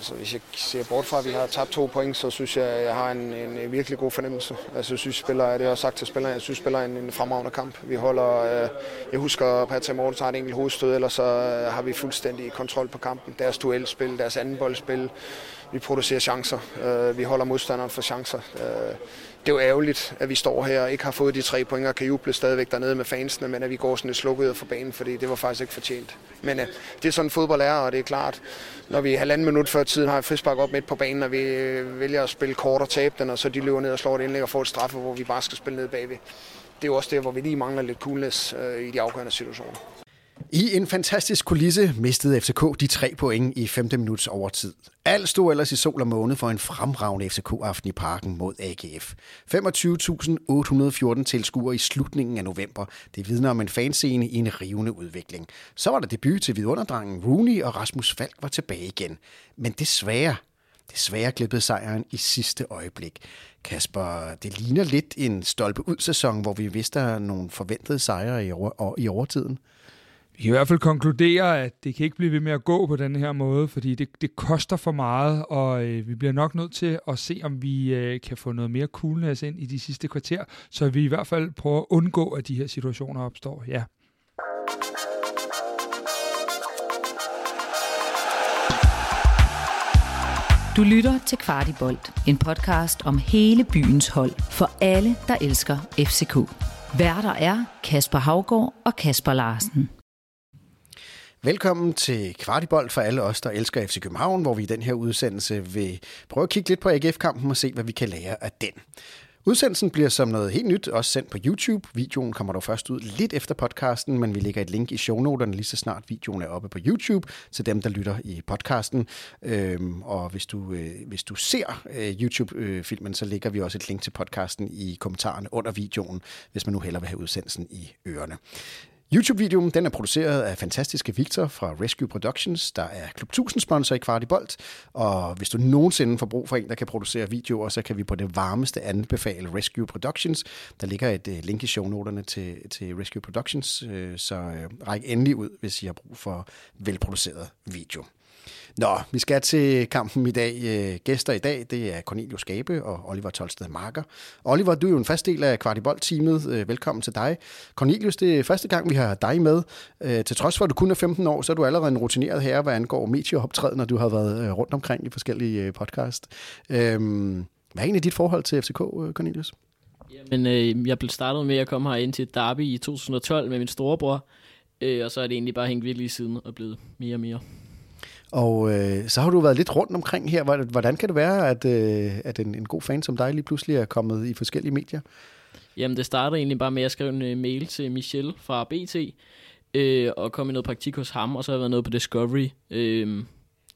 Altså, hvis jeg ser bort fra, at vi har tabt to point, så synes jeg, at jeg har en, en virkelig god fornemmelse. Altså, jeg synes, spiller, det har jeg sagt til spillerne, jeg synes, spiller en, en fremragende kamp. Vi holder, øh, jeg husker, at Patrick Morten tager et enkelt hovedstød, eller så øh, har vi fuldstændig kontrol på kampen. Deres duelspil, deres anden boldspil, vi producerer chancer, øh, vi holder modstanderen for chancer. Øh, det er jo ærgerligt, at vi står her og ikke har fået de tre point og kan juble stadigvæk dernede med fansene, men at vi går sådan lidt slukket for banen, fordi det var faktisk ikke fortjent. Men øh, det er sådan fodbold er, og det er klart, når vi halvanden minut før tiden har et frispark op midt på banen, og vi øh, vælger at spille kort og tabe den, og så de løber ned og slår et indlæg og får et straffe, hvor vi bare skal spille ned bagved. Det er jo også det, hvor vi lige mangler lidt coolness øh, i de afgørende situationer. I en fantastisk kulisse mistede FCK de tre point i 5. minuts overtid. Alt stod ellers i sol og måne for en fremragende FCK-aften i parken mod AGF. 25.814 tilskuere i slutningen af november. Det vidner om en fanscene i en rivende udvikling. Så var der debut til vidunderdrangen Rooney, og Rasmus Falk var tilbage igen. Men desværre, desværre glippede sejren i sidste øjeblik. Kasper, det ligner lidt en stolpe ud sæson, hvor vi vidste nogle forventede sejre i, over, i overtiden. Vi kan i hvert fald konkludere, at det kan ikke blive ved med at gå på den her måde, fordi det, det koster for meget, og øh, vi bliver nok nødt til at se, om vi øh, kan få noget mere coolness ind i de sidste kvarter, så vi i hvert fald prøver at undgå, at de her situationer opstår. Ja. Du lytter til Kvartibolt, en podcast om hele byens hold for alle, der elsker FCK. Værter er Kasper Havgård og Kasper Larsen. Velkommen til Kvartibold for alle os, der elsker FC København, hvor vi i den her udsendelse vil prøve at kigge lidt på AGF-kampen og se, hvad vi kan lære af den. Udsendelsen bliver som noget helt nyt også sendt på YouTube. Videoen kommer dog først ud lidt efter podcasten, men vi lægger et link i shownoterne lige så snart videoen er oppe på YouTube til dem, der lytter i podcasten. Øhm, og hvis du, øh, hvis du ser øh, YouTube-filmen, så lægger vi også et link til podcasten i kommentarerne under videoen, hvis man nu hellere vil have udsendelsen i ørerne. YouTube-videoen den er produceret af fantastiske Victor fra Rescue Productions, der er Klub 1000 sponsor i Kvartibolt. Og hvis du nogensinde får brug for en, der kan producere videoer, så kan vi på det varmeste anbefale Rescue Productions. Der ligger et øh, link i shownoterne til, til Rescue Productions, øh, så øh, ræk endelig ud, hvis I har brug for velproduceret video. Nå, vi skal til kampen i dag. Øh, gæster i dag, det er Cornelius Skabe og Oliver Tolsted Marker. Oliver, du er jo en fast del af Kvartibold-teamet. Øh, velkommen til dig. Cornelius, det er første gang, vi har dig med. Øh, til trods for, at du kun er 15 år, så er du allerede en rutineret herre, hvad angår medieoptræden, når du har været rundt omkring i forskellige podcast. Øhm, hvad er egentlig dit forhold til FCK, Cornelius? Jamen, øh, jeg blev startet med at komme her ind til Derby i 2012 med min storebror, øh, og så er det egentlig bare hængt virkelig siden og blevet mere og mere. Og øh, så har du været lidt rundt omkring her. Hvordan kan det være, at, øh, at en, en god fan som dig lige pludselig er kommet i forskellige medier? Jamen, det startede egentlig bare med, at jeg skrev en øh, mail til Michel fra BT, øh, og kom i noget praktik hos ham, og så har jeg været noget på Discovery. Øh,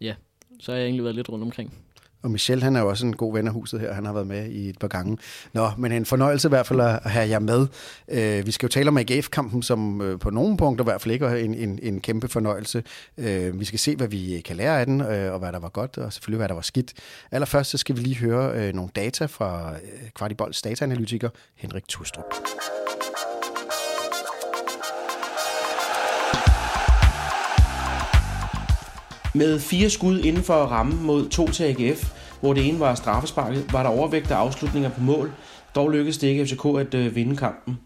ja, så har jeg egentlig været lidt rundt omkring. Og Michel, han er jo også en god ven af huset her. Han har været med i et par gange. Nå, men en fornøjelse i hvert fald at have jer med. Øh, vi skal jo tale om AGF-kampen, som øh, på nogle punkter i hvert fald ikke er en, en, en kæmpe fornøjelse. Øh, vi skal se, hvad vi øh, kan lære af den, øh, og hvad der var godt, og selvfølgelig, hvad der var skidt. Allerførst så skal vi lige høre øh, nogle data fra Kvartibolds dataanalytiker Henrik Tustrup. Med fire skud inden for rammen mod to til AGF, hvor det ene var straffesparket, var der overvægt af afslutninger på mål. Dog lykkedes det ikke FCK at øh, vinde kampen.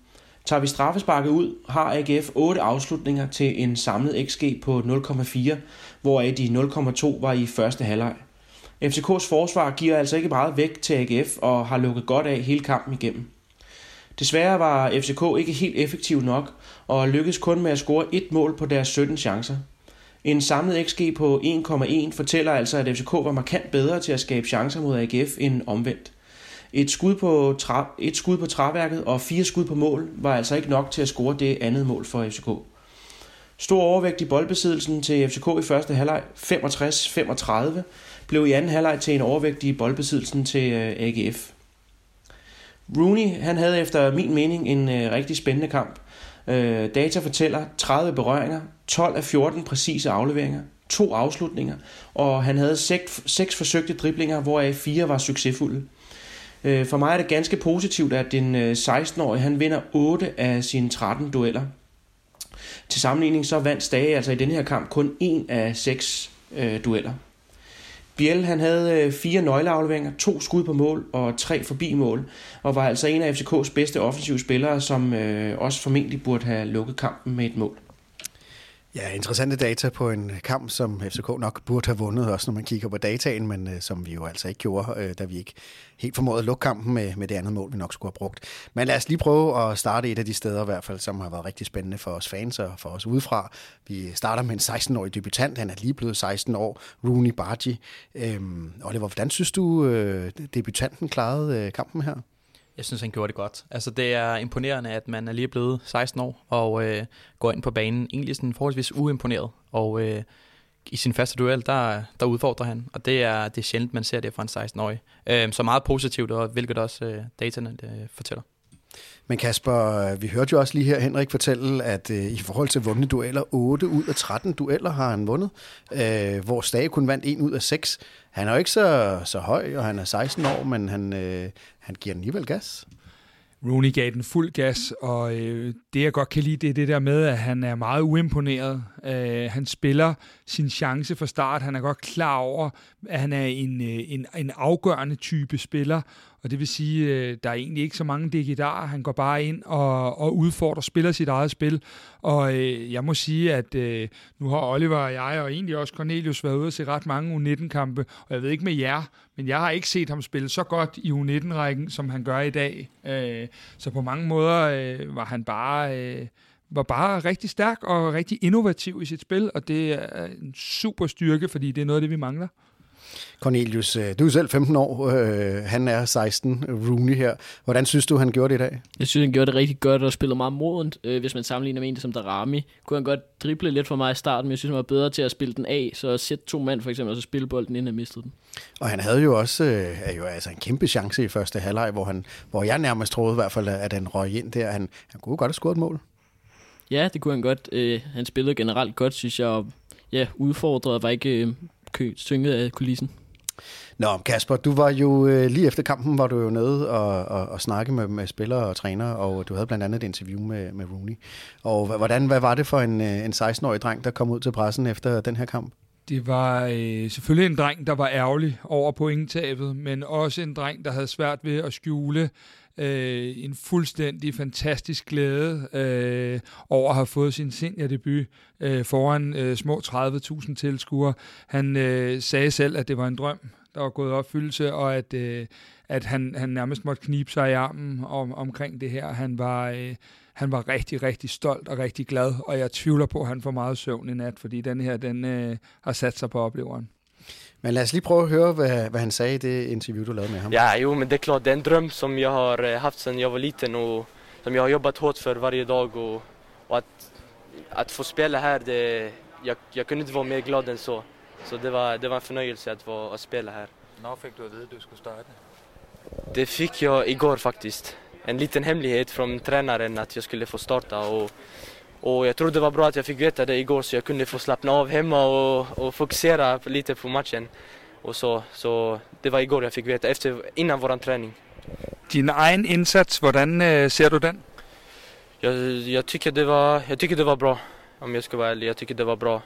Tager vi straffesparket ud, har AGF 8 afslutninger til en samlet XG på 0,4, hvoraf de 0,2 var i første halvleg. FCKs forsvar giver altså ikke meget vægt til AGF og har lukket godt af hele kampen igennem. Desværre var FCK ikke helt effektiv nok og lykkedes kun med at score et mål på deres 17 chancer. En samlet XG på 1,1 fortæller altså, at FCK var markant bedre til at skabe chancer mod AGF end omvendt. Et skud, på tra- et skud på træværket og fire skud på mål var altså ikke nok til at score det andet mål for FCK. Stor overvægt i boldbesiddelsen til FCK i første halvleg 65-35 blev i anden halvleg til en overvægt i boldbesiddelsen til øh, AGF. Rooney han havde efter min mening en øh, rigtig spændende kamp. Øh, data fortæller 30 berøringer, 12 af 14 præcise afleveringer, to afslutninger, og han havde seks, seks forsøgte driblinger, hvoraf fire var succesfulde. Øh, for mig er det ganske positivt, at den 16-årige øh, han vinder 8 af sine 13 dueller. Til sammenligning så vandt Stage altså i den her kamp kun en af seks øh, dueller. Biel han havde øh, fire nøgleafleveringer, to skud på mål og tre forbi mål, og var altså en af FCK's bedste offensive spillere, som øh, også formentlig burde have lukket kampen med et mål. Ja, interessante data på en kamp, som FCK nok burde have vundet, også når man kigger på dataen, men øh, som vi jo altså ikke gjorde, øh, da vi ikke helt formåede at lukke kampen med, med det andet mål, vi nok skulle have brugt. Men lad os lige prøve at starte et af de steder i hvert fald, som har været rigtig spændende for os fans og for os udefra. Vi starter med en 16-årig debutant, han er lige blevet 16 år, Rooney Bargi. Øhm, Oliver, hvordan synes du, øh, debutanten klarede øh, kampen her? Jeg synes, han gjorde det godt. Altså, det er imponerende, at man er lige blevet 16 år og øh, går ind på banen egentlig sådan forholdsvis uimponeret. Og øh, i sin første duel, der, der udfordrer han, og det er, det er sjældent, man ser det fra en 16-årig. Øh, så meget positivt, og hvilket også øh, dataene øh, fortæller. Men Kasper, øh, vi hørte jo også lige her Henrik fortælle, at øh, i forhold til vundne dueller, 8 ud af 13 dueller har han vundet, øh, hvor Stage kun vandt 1 ud af 6. Han er jo ikke så, så høj, og han er 16 år, men han, øh, han giver den alligevel gas. Rooney gav den fuld gas, og øh, det jeg godt kan lide, det er det der med, at han er meget uimponeret. Øh, han spiller sin chance fra start. Han er godt klar over, at han er en, øh, en, en afgørende type spiller, og det vil sige, øh, der er egentlig ikke så mange digitarer. Han går bare ind og, og udfordrer, spiller sit eget spil. Og øh, jeg må sige, at øh, nu har Oliver og jeg, og egentlig også Cornelius, været ude og se ret mange U19-kampe. Og jeg ved ikke med jer, men jeg har ikke set ham spille så godt i U19-rækken, som han gør i dag. Øh, så på mange måder øh, var han bare... Øh, var bare rigtig stærk og rigtig innovativ i sit spil, og det er en super styrke, fordi det er noget af det, vi mangler. Cornelius, øh, du er selv 15 år, øh, han er 16, Rooney her. Hvordan synes du, han gjorde det i dag? Jeg synes, han gjorde det rigtig godt og spillede meget modent. Øh, hvis man sammenligner med en som Darami, kunne han godt drible lidt for mig i starten, men jeg synes, han var bedre til at spille den af, så at sætte to mand for eksempel, og så spille bolden, inden han mistede den. Og han havde jo også øh, jo altså en kæmpe chance i første halvleg, hvor, han, hvor jeg nærmest troede i hvert fald, at han røg ind der. Han, han kunne godt have scoret et mål. Ja, det kunne han godt. Øh, han spillede generelt godt, synes jeg, og ja, udfordret var ikke øh, kø, synget af kulissen. Nå, Kasper, du var jo øh, lige efter kampen, var du jo nede og, og, og snakke med, med spillere og trænere, og du havde blandt andet et interview med, med Rooney. Og hvordan, hvad var det for en, øh, en 16-årig dreng, der kom ud til pressen efter den her kamp? Det var øh, selvfølgelig en dreng, der var ærgerlig over pointtabet, men også en dreng, der havde svært ved at skjule øh, en fuldstændig fantastisk glæde øh, over at have fået sin seniordebut øh, foran øh, små 30.000 tilskuere. Han øh, sagde selv, at det var en drøm, der var gået opfyldelse, og at, øh, at han, han nærmest måtte knibe sig i armen om, omkring det her. Han var, øh, han var rigtig, rigtig stolt og rigtig glad, og jeg tvivler på, at han får meget søvn i nat, fordi den her, den øh, har sat sig på opleveren. Men lad os lige prøve at høre, hvad, hvad han sagde i det interview, du lavede med ham. Ja, jo, men det är klart, det är en dröm som jag har eh, haft sedan jag var liten och som jag har jobbat hårt för varje dag. Och, och att, att få spela här, det, jag, jag kunde inte vara mer glad än så. Så det var, det var en förnöjelse att, vara, att spela här. När fick du att veta att du skulle starta? Det fick jag igår faktiskt. En liten hemlighet från tränaren att jag skulle få starta. Och, och jag tror det var bra att jag fick veta det igår så jag kunde få slappna av hemma och, och fokusera lite på matchen. Och så, så det var igår jag fick veta, efter, innan våran träning. Din egen indsats, hvordan øh, ser du den? Jag, jag, tycker det var, jag tycker det var bra, om jag ska vara ärlig. Jag tycker det var bra.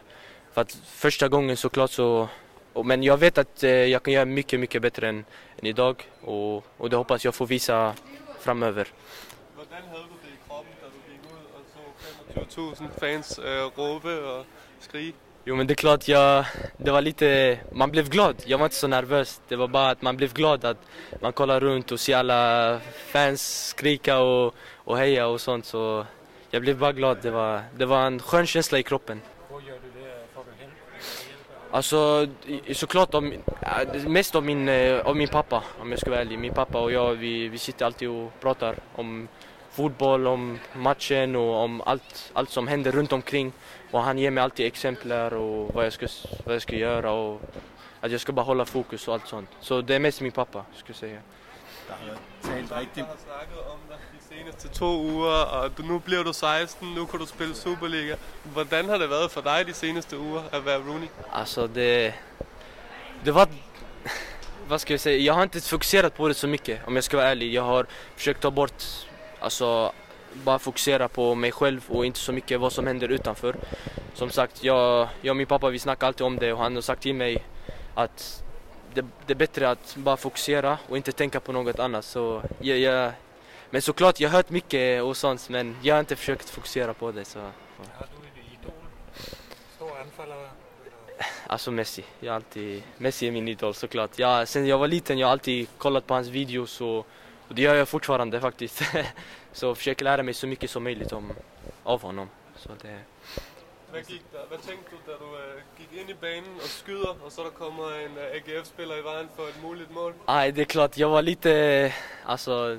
För att första gången såklart så... och- Men jag vet att eh, jag kan göra mycket, mycket bättre än, än idag. Och, och det hoppas jag får visa framöver. Hvordan havde du 20.000 fans øh, råbe og skrige? Jo, men det er klart, jeg, det var lite, man blev glad. Jeg var inte så nervös. Det var bara att man blev glad att man kollar runt och ser alla fans skrika och, och heja och sånt. Så jag blev bara glad. Det var, det var en skön känsla i kroppen. Hvor gör du det? Får du hjälp? Alltså, såklart om, äh, mest om min, äh, om min pappa, om jag ska vara ärlig. Min pappa och jag, vi, vi sitter alltid och pratar om fotboll, om matchen och om allt, allt som händer runt omkring. Och han ger mig alltid exempel och vad jag ska, vad jag ska göra och att jag ska bara hålla fokus och allt sånt. Så det är mest min pappa skulle jag säga. Talt rigtigt. Har snakket om dig de seneste to uger, og du, nu bliver du 16, nu kan du spille Superliga. Hvordan har det været for dig de seneste uger at være Rooney? Alltså det, det var, vad ska jag säga, jag har inte fokuserat på det så mycket om jag ska vara ärlig. Jag har försökt ta bort, alltså bara fokusera på mig själv och inte så mycket vad som händer utanför. Som sagt, jag, jag och min pappa vi snackar alltid om det och han har sagt till mig att det, det är bättre att bara fokusera och inte tänka på något annat. Så jag, jag, men såklart, jag har hört mycket och sånt, men jag har inte försökt fokusera på det. Så. Har du en idol? Stor anfallare? Alltså Messi, jag alltid, Messi är min idol såklart. Jag, sen jag var liten jag har alltid kollat på hans videos och, och det gör jag fortfarande faktiskt. så försöker lära mig så mycket som möjligt om, av honom. Så det, Hvad, gik der? Hvad tænkte du, da du øh, gik ind i banen og skyder, og så der kommer en øh, AGF-spiller i vejen for et muligt mål? Aj, det är klart, jag var lite, alltså,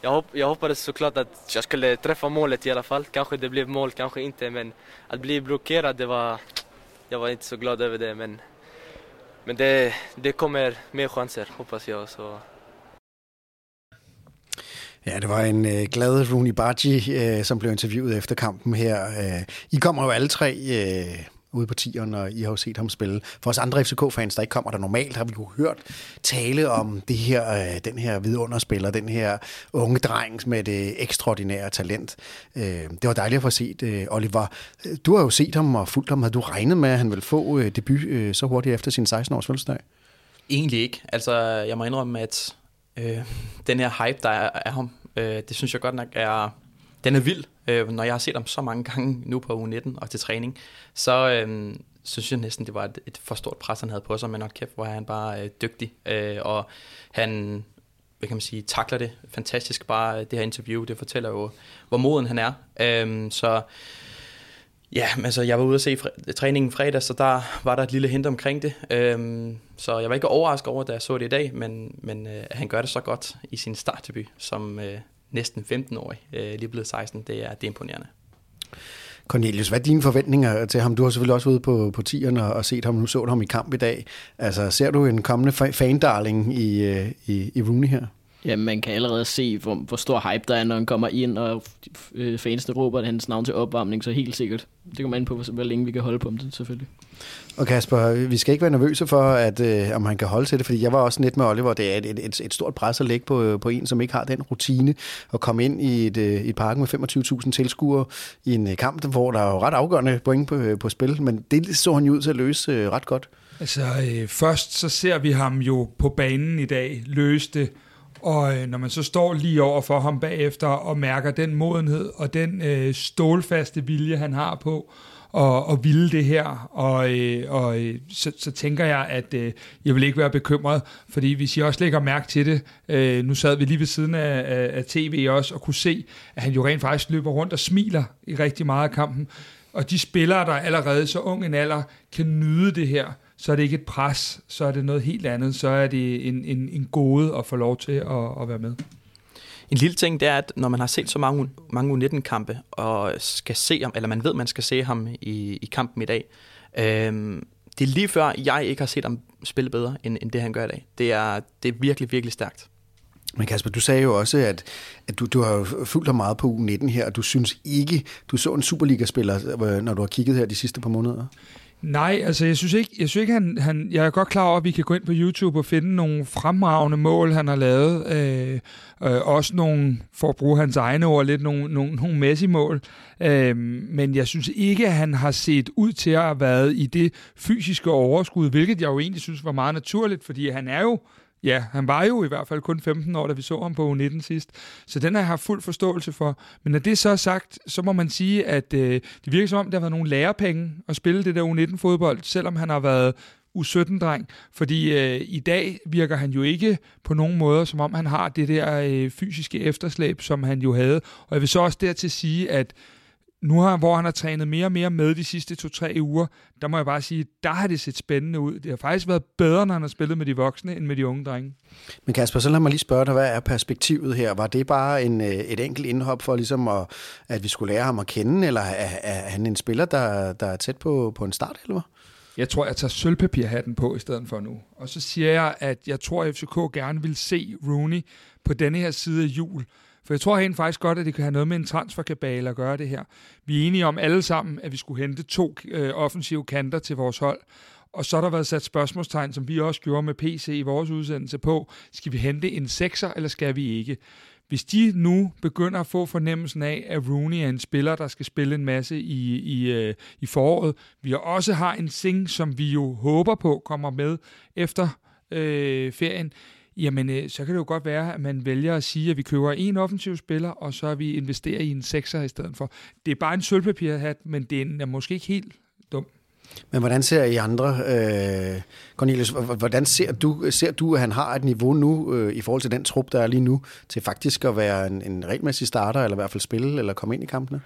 jag, hopp, jag hoppades såklart att jag skulle träffa målet i alla fall. Kanske det blev mål, kanske inte, men att bli blockerad, det var, jag var inte så glad över det, men, men det, det kommer mer chanser, hoppas jag. Så. Ja, det var en øh, glad Rooney Bargi, øh, som blev interviewet efter kampen her. Øh, I kommer jo alle tre øh, ude på tieren, og I har jo set ham spille. For os andre FCK-fans, der ikke kommer der normalt, har vi jo hørt tale om det her, øh, den her vidunderspiller, den her unge dreng med det ekstraordinære talent. Øh, det var dejligt at få set, øh, Oliver. Øh, du har jo set ham og fulgt ham. Havde du regnet med, at han vil få øh, debut øh, så hurtigt efter sin 16-års fødselsdag? Egentlig ikke. Altså, jeg må indrømme, at øh, den her hype, der er af ham, øh, det synes jeg godt nok er... Den er vild. Øh, når jeg har set ham så mange gange nu på U19 og til træning, så øh, synes jeg næsten, det var et, et for stort pres, han havde på sig, men nok kæft, hvor er han bare øh, dygtig. Øh, og han, hvad kan man sige, takler det fantastisk. Bare øh, det her interview, det fortæller jo, hvor moden han er. Øh, så Ja, altså jeg var ude at se fre- træningen fredag, så der var der et lille hint omkring det. Øhm, så jeg var ikke overrasket over, da jeg så det i dag, men, men øh, han gør det så godt i sin startdebut som øh, næsten 15-årig, øh, lige blevet 16, det er, det er imponerende. Cornelius, hvad er dine forventninger til ham? Du har selvfølgelig også ude på, på tieren og, og set ham. Nu så du ham i kamp i dag. Altså, ser du en kommende fandarling i, øh, i, i Rooney her? Ja, man kan allerede se, hvor, hvor stor hype der er, når han kommer ind, og øh, fansene råber hans navn til opvarmning, så helt sikkert. Det kommer an på, hvor, hvor længe vi kan holde på det, selvfølgelig. Og Kasper, vi skal ikke være nervøse for, at øh, om han kan holde til det, fordi jeg var også lidt med Oliver, det er et, et, et stort pres at lægge på, på en, som ikke har den rutine, at komme ind i et, øh, et park med 25.000 tilskuere i en øh, kamp, hvor der er jo ret afgørende point på, på spil, men det så han jo ud til at løse øh, ret godt. Altså, øh, først så ser vi ham jo på banen i dag løse det, og øh, når man så står lige over for ham bagefter og mærker den modenhed og den øh, stålfaste vilje, han har på og, og ville det her, og, øh, og øh, så, så tænker jeg, at øh, jeg vil ikke være bekymret, fordi hvis I også lægger mærke til det, øh, nu sad vi lige ved siden af, af, af tv også og kunne se, at han jo rent faktisk løber rundt og smiler i rigtig meget af kampen, og de spillere, der allerede så ung en alder, kan nyde det her, så er det ikke et pres, så er det noget helt andet, så er det en, en, en gode at få lov til at, at være med. En lille ting, det er, at når man har set så mange, mange U19-kampe, og skal se ham, eller man ved, man skal se ham i, i kampen i dag, øhm, det er lige før, jeg ikke har set ham spille bedre, end, end det han gør i dag. Det er, det er virkelig, virkelig stærkt. Men Kasper, du sagde jo også, at, at du, du har fulgt dig meget på U19 her, og du synes ikke, du så en Superliga-spiller, når du har kigget her de sidste par måneder? Nej, altså jeg synes ikke, jeg synes ikke han, han, jeg er godt klar over, at vi kan gå ind på YouTube og finde nogle fremragende mål, han har lavet. Øh, øh, også nogle, for at bruge hans egne ord, lidt nogle, nogle, nogle Messi-mål. Øh, men jeg synes ikke, at han har set ud til at have været i det fysiske overskud, hvilket jeg jo egentlig synes var meget naturligt, fordi han er jo Ja, han var jo i hvert fald kun 15 år, da vi så ham på U19 sidst. Så den har jeg haft fuld forståelse for. Men når det så er sagt, så må man sige, at øh, det virker som om, der har været nogle lærepenge at spille det der U19-fodbold, selvom han har været U17-dreng. Fordi øh, i dag virker han jo ikke på nogen måde, som om han har det der øh, fysiske efterslæb, som han jo havde. Og jeg vil så også dertil sige, at nu har, hvor han har trænet mere og mere med de sidste to-tre uger, der må jeg bare sige, der har det set spændende ud. Det har faktisk været bedre, når han har spillet med de voksne, end med de unge drenge. Men Kasper, så lad mig lige spørge dig, hvad er perspektivet her? Var det bare en, et enkelt indhop for ligesom at, at vi skulle lære ham at kende, eller er, er han en spiller, der, der er tæt på, på en start, eller Jeg tror, jeg tager sølvpapirhatten på i stedet for nu. Og så siger jeg, at jeg tror, at FCK gerne vil se Rooney på denne her side af jul. For jeg tror helt faktisk godt, at det kan have noget med en transferkabale at gøre det her. Vi er enige om alle sammen, at vi skulle hente to øh, offensive kanter til vores hold. Og så har der været sat spørgsmålstegn, som vi også gjorde med PC i vores udsendelse på, skal vi hente en sekser, eller skal vi ikke? Hvis de nu begynder at få fornemmelsen af, at Rooney er en spiller, der skal spille en masse i, i, øh, i foråret, vi også har en Sing, som vi jo håber på kommer med efter øh, ferien, jamen øh, så kan det jo godt være, at man vælger at sige, at vi køber en offensiv spiller, og så vi investerer i en sekser i stedet for. Det er bare en sølvpapirhat, men det er måske ikke helt dum. Men hvordan ser I andre, øh, Cornelius, hvordan ser du, ser du, at han har et niveau nu, øh, i forhold til den trup, der er lige nu, til faktisk at være en, en regelmæssig starter, eller i hvert fald spille, eller komme ind i kampene?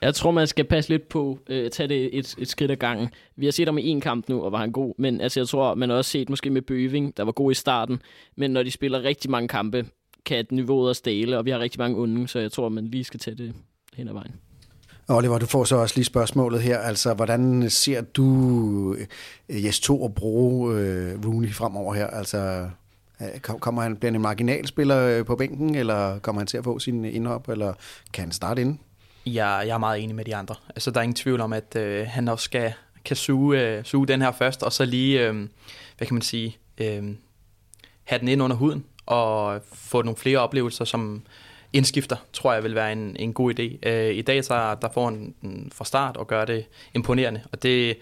Jeg tror, man skal passe lidt på øh, at øh, tage det et, et skridt ad gangen. Vi har set ham i en kamp nu, og var han god. Men altså, jeg tror, man har også set måske med Bøving, der var god i starten. Men når de spiller rigtig mange kampe, kan niveauet også dale, og vi har rigtig mange unge, så jeg tror, man lige skal tage det hen ad vejen. Oliver, du får så også lige spørgsmålet her. Altså, hvordan ser du øh, Jes 2 at bruge øh, Rooney fremover her? Altså, øh, kommer han, bliver han en marginalspiller spiller på bænken, eller kommer han til at få sin indhop, eller kan han starte inden? Jeg, jeg er meget enig med de andre. Altså, der er ingen tvivl om, at øh, han også skal, kan suge, øh, suge den her først, og så lige, øh, hvad kan man sige, øh, have den ind under huden, og få nogle flere oplevelser, som indskifter, tror jeg vil være en, en god idé. Øh, I dag så der får han den fra start og gør det imponerende, og det,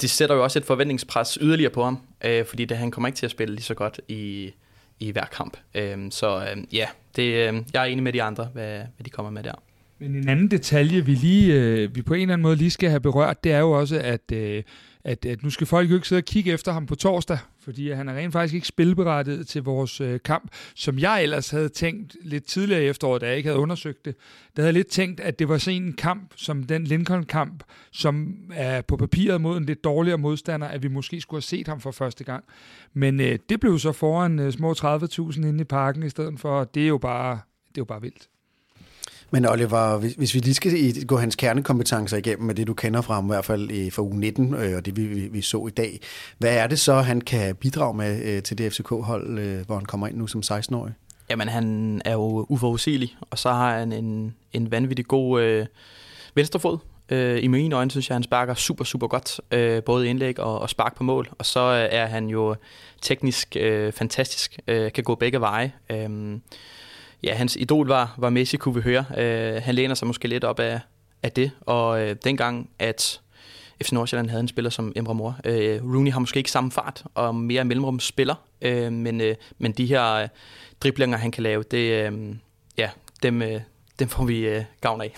det sætter jo også et forventningspres yderligere på ham, øh, fordi det, han kommer ikke til at spille lige så godt i, i hver kamp. Øh, så øh, ja, det, øh, jeg er enig med de andre, hvad, hvad de kommer med der. Men en anden detalje, vi lige øh, vi på en eller anden måde lige skal have berørt, det er jo også, at, øh, at, at nu skal folk jo ikke sidde og kigge efter ham på torsdag, fordi han er rent faktisk ikke spilberettet til vores øh, kamp, som jeg ellers havde tænkt lidt tidligere i efteråret, da jeg ikke havde undersøgt det. Der havde jeg lidt tænkt, at det var sådan en kamp, som den Lincoln-kamp, som er på papiret mod en lidt dårligere modstander, at vi måske skulle have set ham for første gang. Men øh, det blev så foran øh, små 30.000 inde i parken i stedet for, det er jo bare, det er jo bare vildt. Men Oliver, hvis vi lige skal gå hans kernekompetencer igennem med det, du kender fra ham, i hvert fald fra uge 19, øh, og det vi, vi så i dag, hvad er det så, han kan bidrage med øh, til det FCK-hold, øh, hvor han kommer ind nu som 16-årig? Jamen, han er jo uforudsigelig, og så har han en, en vanvittig god øh, venstrefod. Øh, I mine øjne synes jeg, han sparker super, super godt, øh, både indlæg og, og spark på mål. Og så øh, er han jo teknisk øh, fantastisk, øh, kan gå begge veje. Øh, ja, hans idol var, var Messi, kunne vi høre. Øh, han læner sig måske lidt op af, af det, og øh, dengang, at FC Nordsjælland havde en spiller som Emre Mor. Øh, Rooney har måske ikke samme fart og mere mellemrumsspiller, øh, men, øh, men de her øh, driblinger, han kan lave, det, øh, ja, dem, øh, dem får vi øh, gavn af.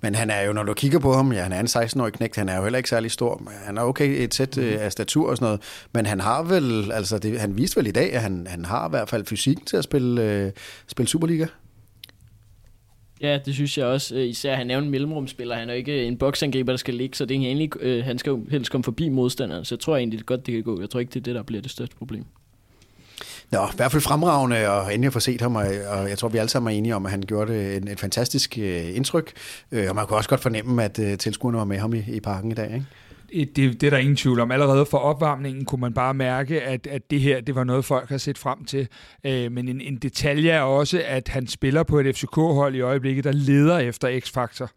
Men han er jo, når du kigger på ham, ja, han er en 16-årig knægt, han er jo heller ikke særlig stor. Han er okay et sæt mm. af statur og sådan noget, men han har vel, altså det, han viste vel i dag, at han, han har i hvert fald fysikken til at spille, øh, spille Superliga. Ja, det synes jeg også. Øh, især han er en mellemrumspiller. Han er ikke en boksangriber, der skal ligge, så det er egentlig, øh, han skal jo helst komme forbi modstanderen. Så jeg tror egentlig det godt, det kan gå. Jeg tror ikke, det er det, der bliver det største problem. Nå, i hvert fald fremragende, og endelig at få set ham, og jeg tror, vi alle sammen er enige om, at han gjorde et, et fantastisk øh, indtryk. Øh, og man kunne også godt fornemme, at øh, tilskuerne var med ham i, i parken i dag, ikke? Det, det er der ingen tvivl om. Allerede for opvarmningen kunne man bare mærke, at, at det her det var noget, folk har set frem til. Øh, men en, en detalje er også, at han spiller på et FCK-hold i øjeblikket, der leder efter X-faktor.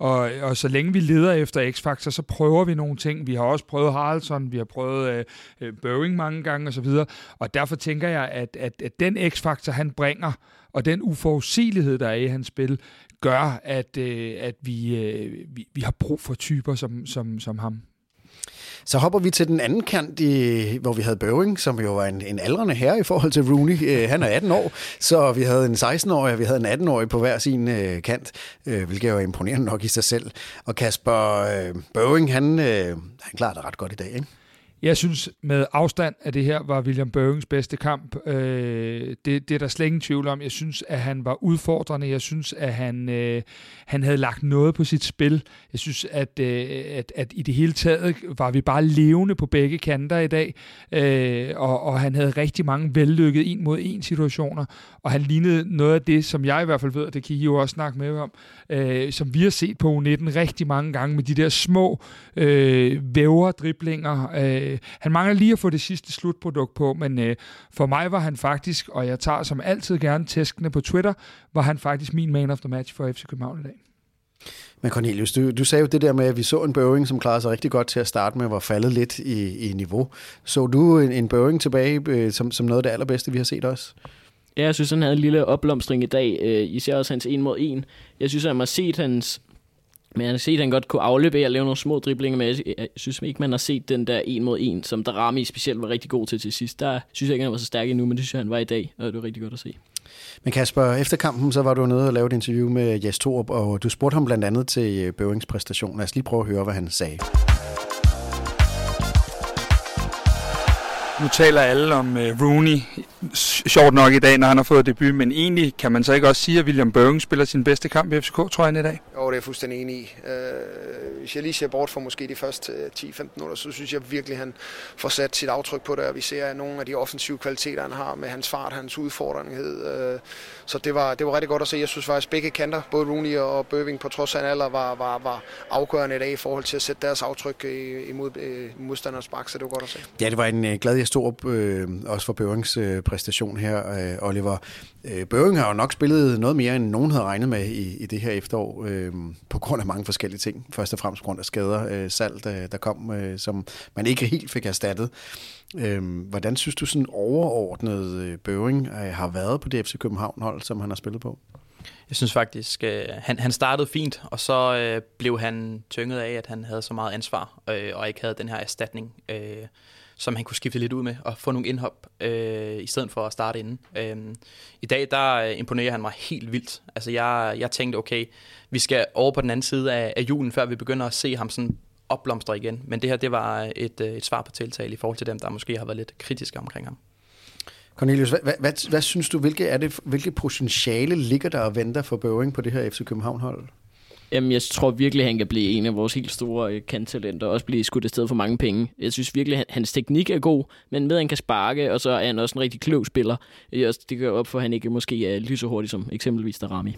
Og, og så længe vi leder efter X-Factor, så prøver vi nogle ting. Vi har også prøvet Haraldsson, vi har prøvet øh, øh Boeing mange gange osv. Og, og derfor tænker jeg, at, at, at den X-Factor, han bringer, og den uforudsigelighed, der er i hans spil, gør, at, øh, at vi, øh, vi, vi har brug for typer som, som, som ham. Så hopper vi til den anden kant, i, hvor vi havde Bøving, som jo var en, en aldrende herre i forhold til Rooney. Øh, han er 18 år, så vi havde en 16-årig, og vi havde en 18-årig på hver sin øh, kant, øh, hvilket er imponerende nok i sig selv. Og Kasper øh, Bøving, han, øh, han klarer det ret godt i dag, ikke? Jeg synes med afstand, at det her var William Børings bedste kamp. Øh, det, det er der slet ingen tvivl om. Jeg synes, at han var udfordrende. Jeg synes, at han, øh, han havde lagt noget på sit spil. Jeg synes, at, øh, at, at i det hele taget var vi bare levende på begge kanter i dag. Øh, og, og han havde rigtig mange vellykkede en mod en situationer. Og han lignede noget af det, som jeg i hvert fald ved, og det kan I jo også snakke med om, øh, som vi har set på U19 rigtig mange gange med de der små øh, væver driblinger. Øh, Øh, han mangler lige at få det sidste slutprodukt på, men øh, for mig var han faktisk, og jeg tager som altid gerne tæskene på Twitter, var han faktisk min man of the match for FC København i dag. Men Cornelius, du, du sagde jo det der med, at vi så en Boeing, som klarede sig rigtig godt til at starte med, var faldet lidt i, i niveau. Så du en, en Boeing tilbage øh, som, som noget af det allerbedste, vi har set også? Ja, jeg synes, han havde en lille opblomstring i dag. Øh, især også hans en mod en. Jeg synes, at man har set hans men jeg har set, at han godt kunne aflevere og lave nogle små driblinger, men jeg, synes ikke, man har set den der en mod en, som Darami specielt var rigtig god til til sidst. Der synes jeg ikke, han var så stærk endnu, men det synes jeg, han var i dag, og det var rigtig godt at se. Men Kasper, efter kampen, så var du nede og lavede et interview med Jes Torup, og du spurgte ham blandt andet til øh, Bøvings præstation. Lad os lige prøve at høre, hvad han sagde. Nu taler alle om uh, Rooney, sjovt nok i dag, når han har fået debut, men egentlig kan man så ikke også sige, at William Børing spiller sin bedste kamp i FCK-trøjen i dag? Jo, det er jeg fuldstændig enig i. Uh, hvis jeg lige ser bort fra måske de første 10-15 minutter, så synes jeg virkelig, at han får sat sit aftryk på det, og vi ser nogle af de offensive kvaliteter, han har med hans fart, hans udfordringhed. Uh, så det var, det var rigtig godt at se. Jeg synes faktisk, begge kanter, både Rooney og Bøving, på trods af en alder, var, var, var afgørende i dag i forhold til at sætte deres aftryk imod modstanders bak, så det var godt at se. Ja, det var en glad Storup, øh, også for Børings øh, præstation her, øh, Oliver. Øh, Børing har jo nok spillet noget mere, end nogen havde regnet med i, i det her efterår, øh, på grund af mange forskellige ting. Først og fremmest grund af skader, øh, salg, der, der kom, øh, som man ikke helt fik erstattet. Øh, hvordan synes du sådan overordnet øh, Børing øh, har været på det FC København-hold, som han har spillet på? Jeg synes faktisk, øh, han, han startede fint, og så øh, blev han tynget af, at han havde så meget ansvar, øh, og ikke havde den her erstatning. Øh, som han kunne skifte lidt ud med og få nogle indhop, øh, i stedet for at starte inden. Øh, I dag, der øh, imponerer han mig helt vildt. Altså, jeg, jeg tænkte, okay, vi skal over på den anden side af, af julen, før vi begynder at se ham sådan opblomstre igen. Men det her, det var et, øh, et svar på tiltale i forhold til dem, der måske har været lidt kritiske omkring ham. Cornelius, hvad, hvad, hvad, hvad synes du, hvilke, er det, hvilke potentiale ligger der og venter for Bøving på det her FC København-hold? Jamen, jeg tror virkelig, han kan blive en af vores helt store øh, kanttalenter, og også blive skudt afsted for mange penge. Jeg synes virkelig, at hans teknik er god, men med at han kan sparke, og så er han også en rigtig klog spiller. Øh, det gør op for, at han ikke måske er lige så hurtig som eksempelvis Darami.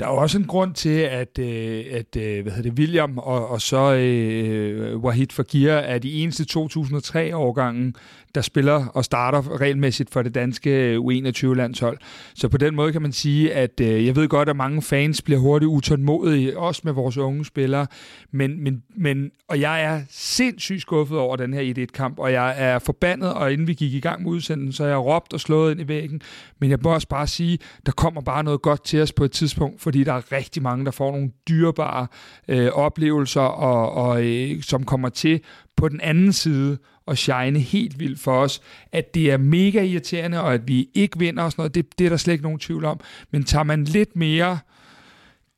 Der er jo også en grund til, at, øh, at øh, hvad hedder det, William og, og så øh, Wahid Fagir er de eneste 2003-årgangen, der spiller og starter regelmæssigt for det danske øh, U21-landshold. Så på den måde kan man sige, at øh, jeg ved godt, at mange fans bliver hurtigt utålmodige, også med vores unge spillere, men, men, men, og jeg er sindssygt skuffet over den her 1-1-kamp, og jeg er forbandet, og inden vi gik i gang med udsendelsen, så jeg råbt og slået ind i væggen, men jeg må også bare sige, der kommer bare noget godt til os på et tidspunkt, fordi der er rigtig mange, der får nogle dyrebare øh, oplevelser, og, og øh, som kommer til på den anden side og shine helt vildt for os. At det er mega irriterende, og at vi ikke vinder og sådan noget, det, det er der slet ikke nogen tvivl om. Men tager man lidt mere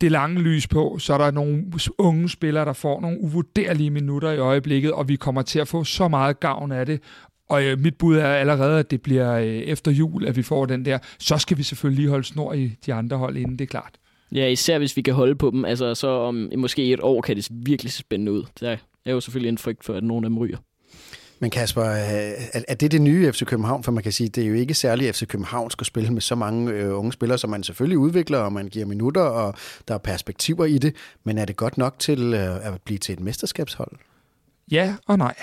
det lange lys på, så er der nogle unge spillere, der får nogle uvurderlige minutter i øjeblikket, og vi kommer til at få så meget gavn af det. Og øh, mit bud er allerede, at det bliver øh, efter jul, at vi får den der. Så skal vi selvfølgelig lige holde snor i de andre hold inden, det er klart. Ja, især hvis vi kan holde på dem. Altså, så om måske et år kan det virkelig se spændende ud. Der er jo selvfølgelig en frygt for, at nogen af dem ryger. Men Kasper, er det det nye FC København? For man kan sige, det er jo ikke særligt FC København skal spille med så mange øh, unge spillere, som man selvfølgelig udvikler, og man giver minutter, og der er perspektiver i det. Men er det godt nok til øh, at blive til et mesterskabshold? Ja og nej.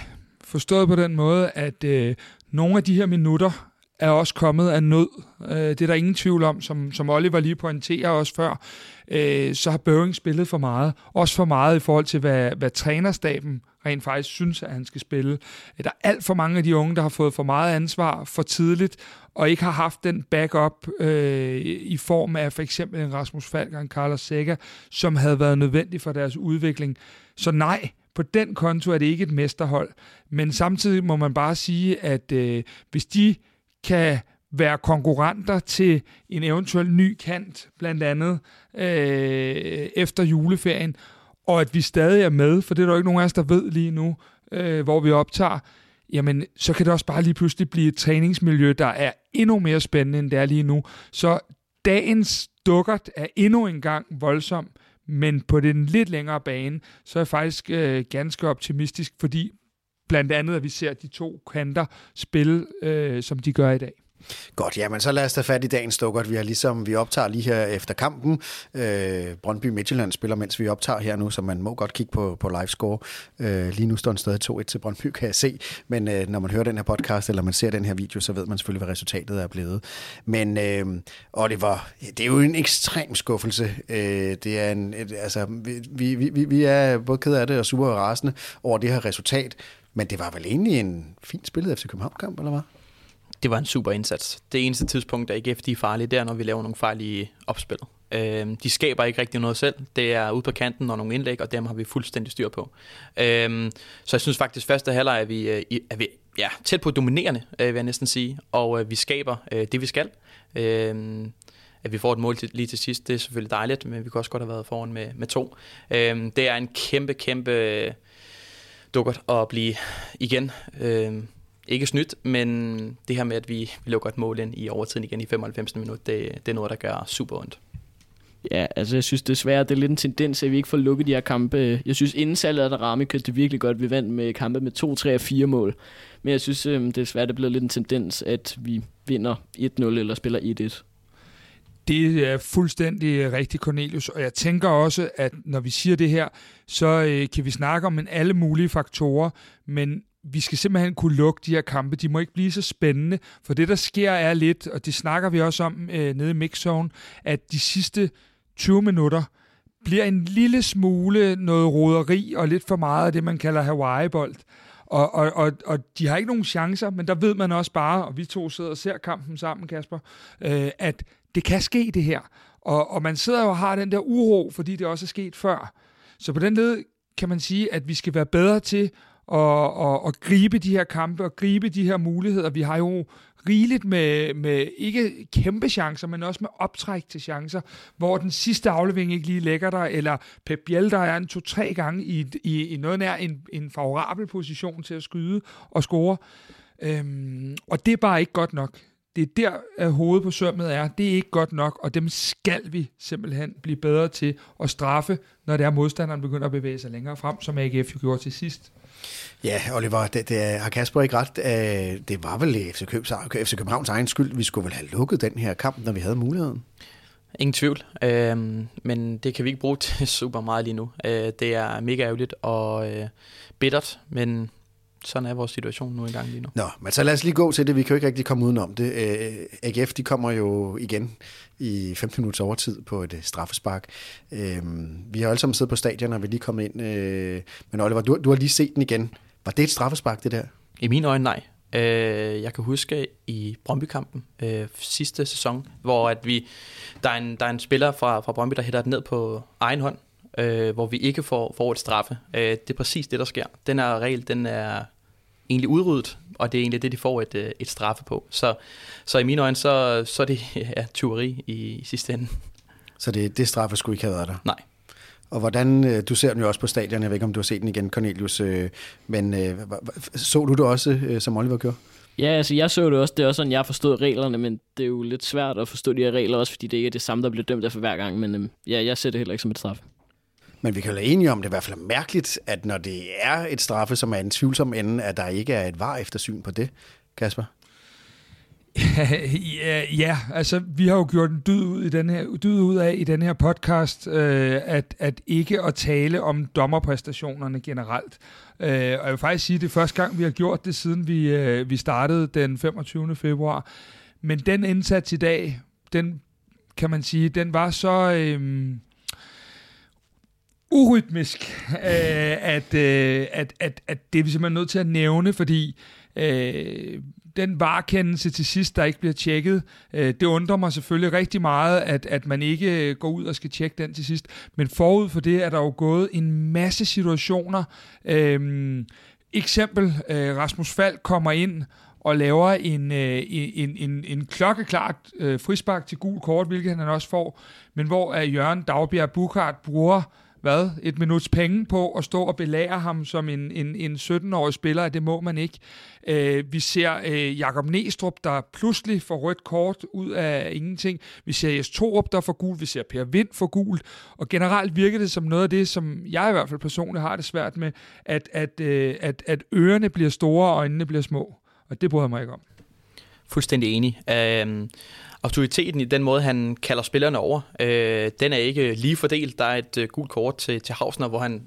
Forstået på den måde, at øh, nogle af de her minutter er også kommet af nød. Øh, det er der ingen tvivl om, som, som Oliver lige pointerer også før. Øh, så har Børing spillet for meget. Også for meget i forhold til, hvad, hvad trænerstaben rent faktisk synes, at han skal spille. Øh, der er alt for mange af de unge, der har fået for meget ansvar for tidligt, og ikke har haft den backup øh, i form af for eksempel en Rasmus Falk og en Carlos Sækker, som havde været nødvendig for deres udvikling. Så nej, på den konto er det ikke et mesterhold. Men samtidig må man bare sige, at øh, hvis de kan være konkurrenter til en eventuel ny kant, blandt andet øh, efter juleferien, og at vi stadig er med, for det er der jo ikke nogen af os, der ved lige nu, øh, hvor vi optager, jamen så kan det også bare lige pludselig blive et træningsmiljø, der er endnu mere spændende, end det er lige nu. Så dagens dukkert er endnu en gang voldsom, men på den lidt længere bane, så er jeg faktisk øh, ganske optimistisk, fordi blandt andet, at vi ser de to kanter spille, øh, som de gør i dag. Godt, jamen så lad os tage fat i dagens dukkert. Vi har ligesom, vi optager lige her efter kampen. Øh, Brøndby Midtjylland spiller, mens vi optager her nu, så man må godt kigge på, på livescore. Øh, lige nu står den stadig 2-1 til Brøndby, kan jeg se. Men øh, når man hører den her podcast, eller man ser den her video, så ved man selvfølgelig, hvad resultatet er blevet. Men øh, Oliver, det er jo en ekstrem skuffelse. Øh, det er en, et, altså, vi, vi, vi, vi er både ked af det og super rasende over det her resultat. Men det var vel egentlig en fin spillet FC København-kamp, eller hvad? det var en super indsats. Det eneste tidspunkt, der ikke er farlige, det er, når vi laver nogle farlige opspil. opspillet. Øh, de skaber ikke rigtig noget selv. Det er ude på kanten og nogle indlæg, og dem har vi fuldstændig styr på. Øh, så jeg synes faktisk, at første halvleg er vi, øh, er vi ja, tæt på dominerende, øh, vil jeg næsten sige. Og øh, vi skaber øh, det, vi skal. Øh, at vi får et mål til, lige til sidst, det er selvfølgelig dejligt, men vi kunne også godt have været foran med, med to. Øh, det er en kæmpe, kæmpe dukkert at blive igen. Øh, ikke snydt, men det her med, at vi, vi lukker et mål ind i overtiden igen i 95. minut, det, det er noget, der gør super ondt. Ja, altså jeg synes desværre, det er lidt en tendens, at vi ikke får lukket de her kampe. Jeg synes, inden salget af Darami kørte det virkelig godt. Vi vandt med kampe med 2, 3 og 4 mål. Men jeg synes øhm, desværre, det er blevet lidt en tendens, at vi vinder 1-0 eller spiller 1-1. Det er fuldstændig øh, rigtigt, Cornelius. Og jeg tænker også, at når vi siger det her, så øh, kan vi snakke om en alle mulige faktorer, men vi skal simpelthen kunne lukke de her kampe. De må ikke blive så spændende, for det, der sker, er lidt, og det snakker vi også om øh, nede i mixzone, at de sidste 20 minutter bliver en lille smule noget roderi og lidt for meget af det, man kalder Hawaii-bold. Og, og, og, og de har ikke nogen chancer, men der ved man også bare, og vi to sidder og ser kampen sammen, Kasper, øh, at det kan ske det her. Og, og man sidder jo og har den der uro, fordi det også er sket før. Så på den led kan man sige, at vi skal være bedre til at, at, at gribe de her kampe og gribe de her muligheder. Vi har jo rigeligt med, med ikke kæmpe chancer, men også med optræk til chancer, hvor den sidste aflevering ikke lige lægger der, eller Pep Biel, der er en to-tre gange i, i, i noget nær en, en favorabel position til at skyde og score. Øhm, og det er bare ikke godt nok. Det er der, at hovedet på sømmet er. Det er ikke godt nok, og dem skal vi simpelthen blive bedre til at straffe, når det er modstanderen begynder at bevæge sig længere frem, som AGF jo gjorde til sidst. Ja, Oliver, det, det har Kasper ikke ret. Øh, det var vel FC, Køb, FC Københavns egen skyld. Vi skulle vel have lukket den her kamp, når vi havde muligheden. Ingen tvivl, øhm, men det kan vi ikke bruge til super meget lige nu. Øh, det er mega ærgerligt og øh, bittert, men sådan er vores situation nu engang lige nu. Nå, men så lad os lige gå til det. Vi kan jo ikke rigtig komme udenom det. Øh, AGF, de kommer jo igen i 15 minutters overtid på et straffespark. Øh, vi har alle sammen siddet på stadion, og vi er lige kommet ind. Øh, men Oliver, du, du har lige set den igen. Var det et straffespark, det der? I mine øjne, nej. Øh, jeg kan huske i Brøndby-kampen øh, sidste sæson, hvor at vi, der, er en, der er en spiller fra, fra Brøndby, der hætter den ned på egen hånd, øh, hvor vi ikke får, får et straffe. Øh, det er præcis det, der sker. Den her regel, den er egentlig udryddet, og det er egentlig det, de får et, øh, et straffe på. Så, så i mine øjne, så, så er det ja, tyveri i, i sidste ende. Så det, det straffe skulle ikke have været der? Nej. Og hvordan, øh, du ser den jo også på stadion, jeg ved ikke, om du har set den igen, Cornelius, øh, men så du det også, som Oliver gjorde? Ja, altså jeg så det også, det er også sådan, jeg har forstået reglerne, men det er jo lidt svært at forstå de her regler også, fordi det ikke er det samme, der bliver dømt efter hver gang, men ja, jeg ser det heller ikke som et straf. Men vi kan være enige om, det er i hvert fald mærkeligt, at når det er et straffe, som er en tvivlsom ende, at der ikke er et var eftersyn på det, Kasper? ja, ja, altså vi har jo gjort en dyd ud, i den her, dyd ud af i den her podcast, øh, at, at ikke at tale om dommerpræstationerne generelt. Øh, og jeg vil faktisk sige, at det er første gang, vi har gjort det, siden vi, øh, vi startede den 25. februar. Men den indsats i dag, den kan man sige, den var så... Øh, urytmisk, øh, at, øh, at, at, at det er vi simpelthen nødt til at nævne, fordi øh, den varekendelse til sidst, der ikke bliver tjekket, øh, det undrer mig selvfølgelig rigtig meget, at, at man ikke går ud og skal tjekke den til sidst. Men forud for det er der jo gået en masse situationer. Øh, eksempel, øh, Rasmus Fald kommer ind og laver en, øh, en, en, en klokkeklart øh, frispark til gul kort, hvilket han også får, men hvor er Jørgen Dagbjerg Bukart bruger hvad, et minuts penge på at stå og belære ham som en, en, en 17-årig spiller, at det må man ikke. Øh, vi ser øh, Jakob Næstrup, der pludselig får rødt kort ud af ingenting. Vi ser Jes Torup, der får gul. Vi ser Per Vind for gul. Og generelt virker det som noget af det, som jeg i hvert fald personligt har det svært med, at, at, øh, at, at ørerne bliver store og øjnene bliver små. Og det bryder jeg mig ikke om. Fuldstændig enig. Uh, autoriteten i den måde, han kalder spillerne over, øh, den er ikke lige fordelt. Der er et øh, gult kort til, til Hausner, hvor han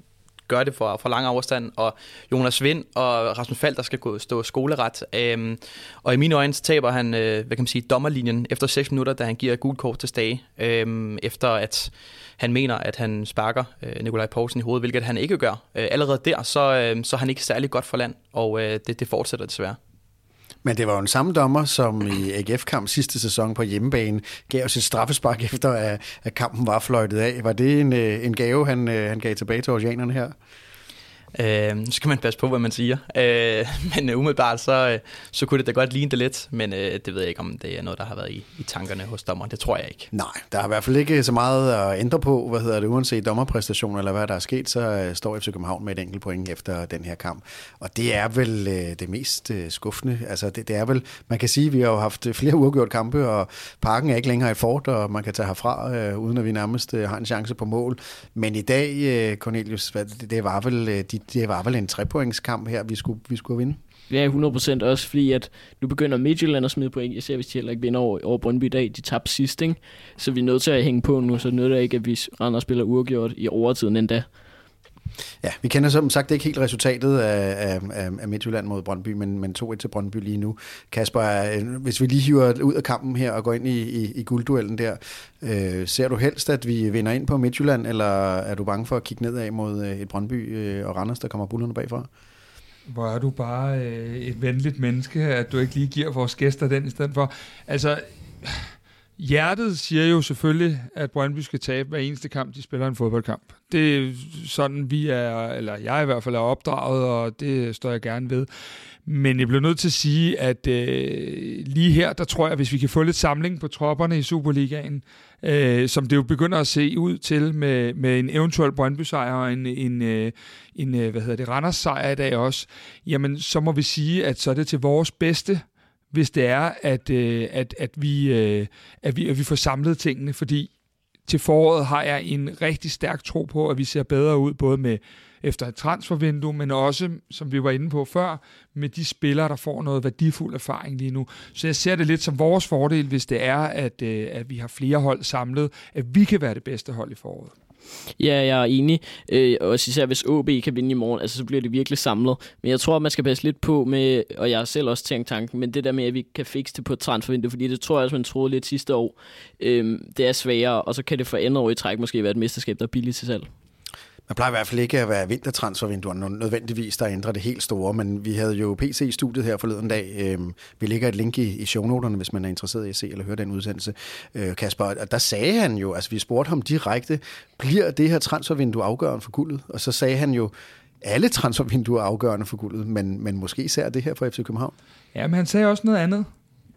gør det for, for lang afstand, og Jonas Vind og Rasmus Fald, der skal gå, stå skoleret. Øhm, og i mine øjne så taber han, øh, hvad kan man sige, dommerlinjen efter 6 minutter, da han giver gult kort til Stage, øhm, efter at han mener, at han sparker øh, Nikolaj Poulsen i hovedet, hvilket han ikke gør. Øh, allerede der, så, øh, så er han ikke særlig godt for land, og øh, det, det fortsætter desværre. Men det var jo en samme dommer, som i AGF-kamp sidste sæson på hjemmebane gav os et straffespark efter, at, at kampen var fløjtet af. Var det en, øh, en gave, han, øh, han gav tilbage til oceanerne her? Øh, så skal man passe på, hvad man siger. Øh, men øh, umiddelbart, så, øh, så kunne det da godt ligne det lidt, men øh, det ved jeg ikke, om det er noget, der har været i, i tankerne hos dommeren. Det tror jeg ikke. Nej, der har i hvert fald ikke så meget at ændre på, hvad hedder det, uanset dommerpræstation eller hvad der er sket, så øh, står FC København med et enkelt point efter den her kamp. Og det er vel øh, det mest øh, skuffende. Altså, det, det er vel, man kan sige, at vi har jo haft flere uafgjort kampe, og parken er ikke længere et fort, og man kan tage herfra, øh, uden at vi nærmest øh, har en chance på mål. Men i dag, øh, Cornelius, det, det, var vel, øh, de, det var vel en trepointskamp her, vi skulle, vi skulle vinde. Ja, 100% også, fordi at nu begynder Midtjylland at smide point. Jeg ser, hvis de heller ikke vinder over, over Brøndby i dag. De tabte sidst, ikke? Så vi er nødt til at hænge på nu, så det ikke, at vi render og spiller uafgjort i overtiden endda. Ja, vi kender som sagt ikke helt resultatet af, af, af Midtjylland mod Brøndby, men, men 2-1 til Brøndby lige nu. Kasper, øh, hvis vi lige hiver ud af kampen her og går ind i, i, i guldduellen der, øh, ser du helst, at vi vinder ind på Midtjylland, eller er du bange for at kigge nedad mod øh, et Brøndby øh, og Randers, der kommer bullerne bagfra? Hvor er du bare øh, et venligt menneske, at du ikke lige giver vores gæster den i stedet for. Altså, hjertet siger jo selvfølgelig, at Brøndby skal tabe hver eneste kamp, de spiller en fodboldkamp. Det er sådan, vi er, eller jeg i hvert fald er opdraget, og det står jeg gerne ved. Men jeg bliver nødt til at sige, at øh, lige her, der tror jeg, hvis vi kan få lidt samling på tropperne i Superligaen, øh, som det jo begynder at se ud til med, med en eventuel Brøndby-sejr og en, en, øh, en øh, hvad hedder det, Randers-sejr i dag også, jamen så må vi sige, at så er det til vores bedste, hvis det er, at, øh, at, at, vi, øh, at, vi, at vi får samlet tingene, fordi til foråret har jeg en rigtig stærk tro på, at vi ser bedre ud, både med efter et transfervindue, men også, som vi var inde på før, med de spillere, der får noget værdifuld erfaring lige nu. Så jeg ser det lidt som vores fordel, hvis det er, at, øh, at vi har flere hold samlet, at vi kan være det bedste hold i foråret. Ja, jeg er enig. Øh, også især hvis OB kan vinde i morgen, altså, så bliver det virkelig samlet. Men jeg tror, at man skal passe lidt på med, og jeg har selv også tænkt tanken, men det der med, at vi kan fikse det på et transfervindue, fordi det tror jeg også, man troede lidt sidste år. Øh, det er sværere, og så kan det for andet år i træk måske være et mesterskab, der er billigt til salg. Man plejer i hvert fald ikke at være vintertransfervinduerne nødvendigvis, der ændrer det helt store, men vi havde jo PC-studiet her forleden dag. Øhm, vi lægger et link i, shownoterne, hvis man er interesseret i at se eller høre den udsendelse. Øh, Kasper, og der sagde han jo, altså vi spurgte ham direkte, bliver det her transfervindue afgørende for guldet? Og så sagde han jo, alle transfervinduer er afgørende for guldet, men, men måske især det her for FC København. Ja, men han sagde også noget andet.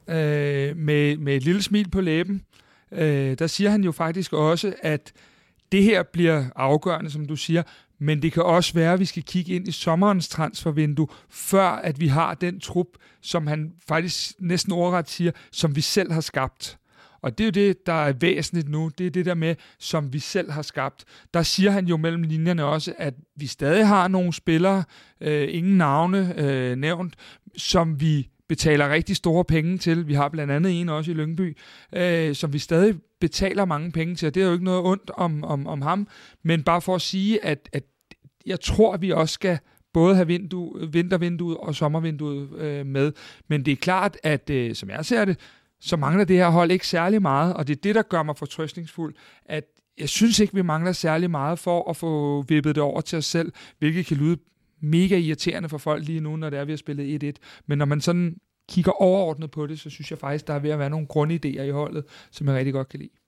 Øh, med, med et lille smil på læben. Øh, der siger han jo faktisk også, at det her bliver afgørende, som du siger, men det kan også være, at vi skal kigge ind i sommerens transfervindue, før at vi har den trup, som han faktisk næsten overret siger, som vi selv har skabt. Og det er jo det, der er væsentligt nu. Det er det der med, som vi selv har skabt. Der siger han jo mellem linjerne også, at vi stadig har nogle spillere, øh, ingen navne øh, nævnt, som vi betaler rigtig store penge til. Vi har blandt andet en også i Lyngby, øh, som vi stadig betaler mange penge til, og det er jo ikke noget ondt om, om, om ham, men bare for at sige, at, at jeg tror, at vi også skal både have vindue, vintervinduet og sommervinduet øh, med, men det er klart, at øh, som jeg ser det, så mangler det her hold ikke særlig meget, og det er det, der gør mig fortrøstningsfuld, at jeg synes ikke, vi mangler særlig meget for at få vippet det over til os selv, hvilket kan lyde mega irriterende for folk lige nu, når det er, vi har spillet 1-1. Men når man sådan kigger overordnet på det, så synes jeg faktisk, der er ved at være nogle grundidéer i holdet, som jeg rigtig godt kan lide.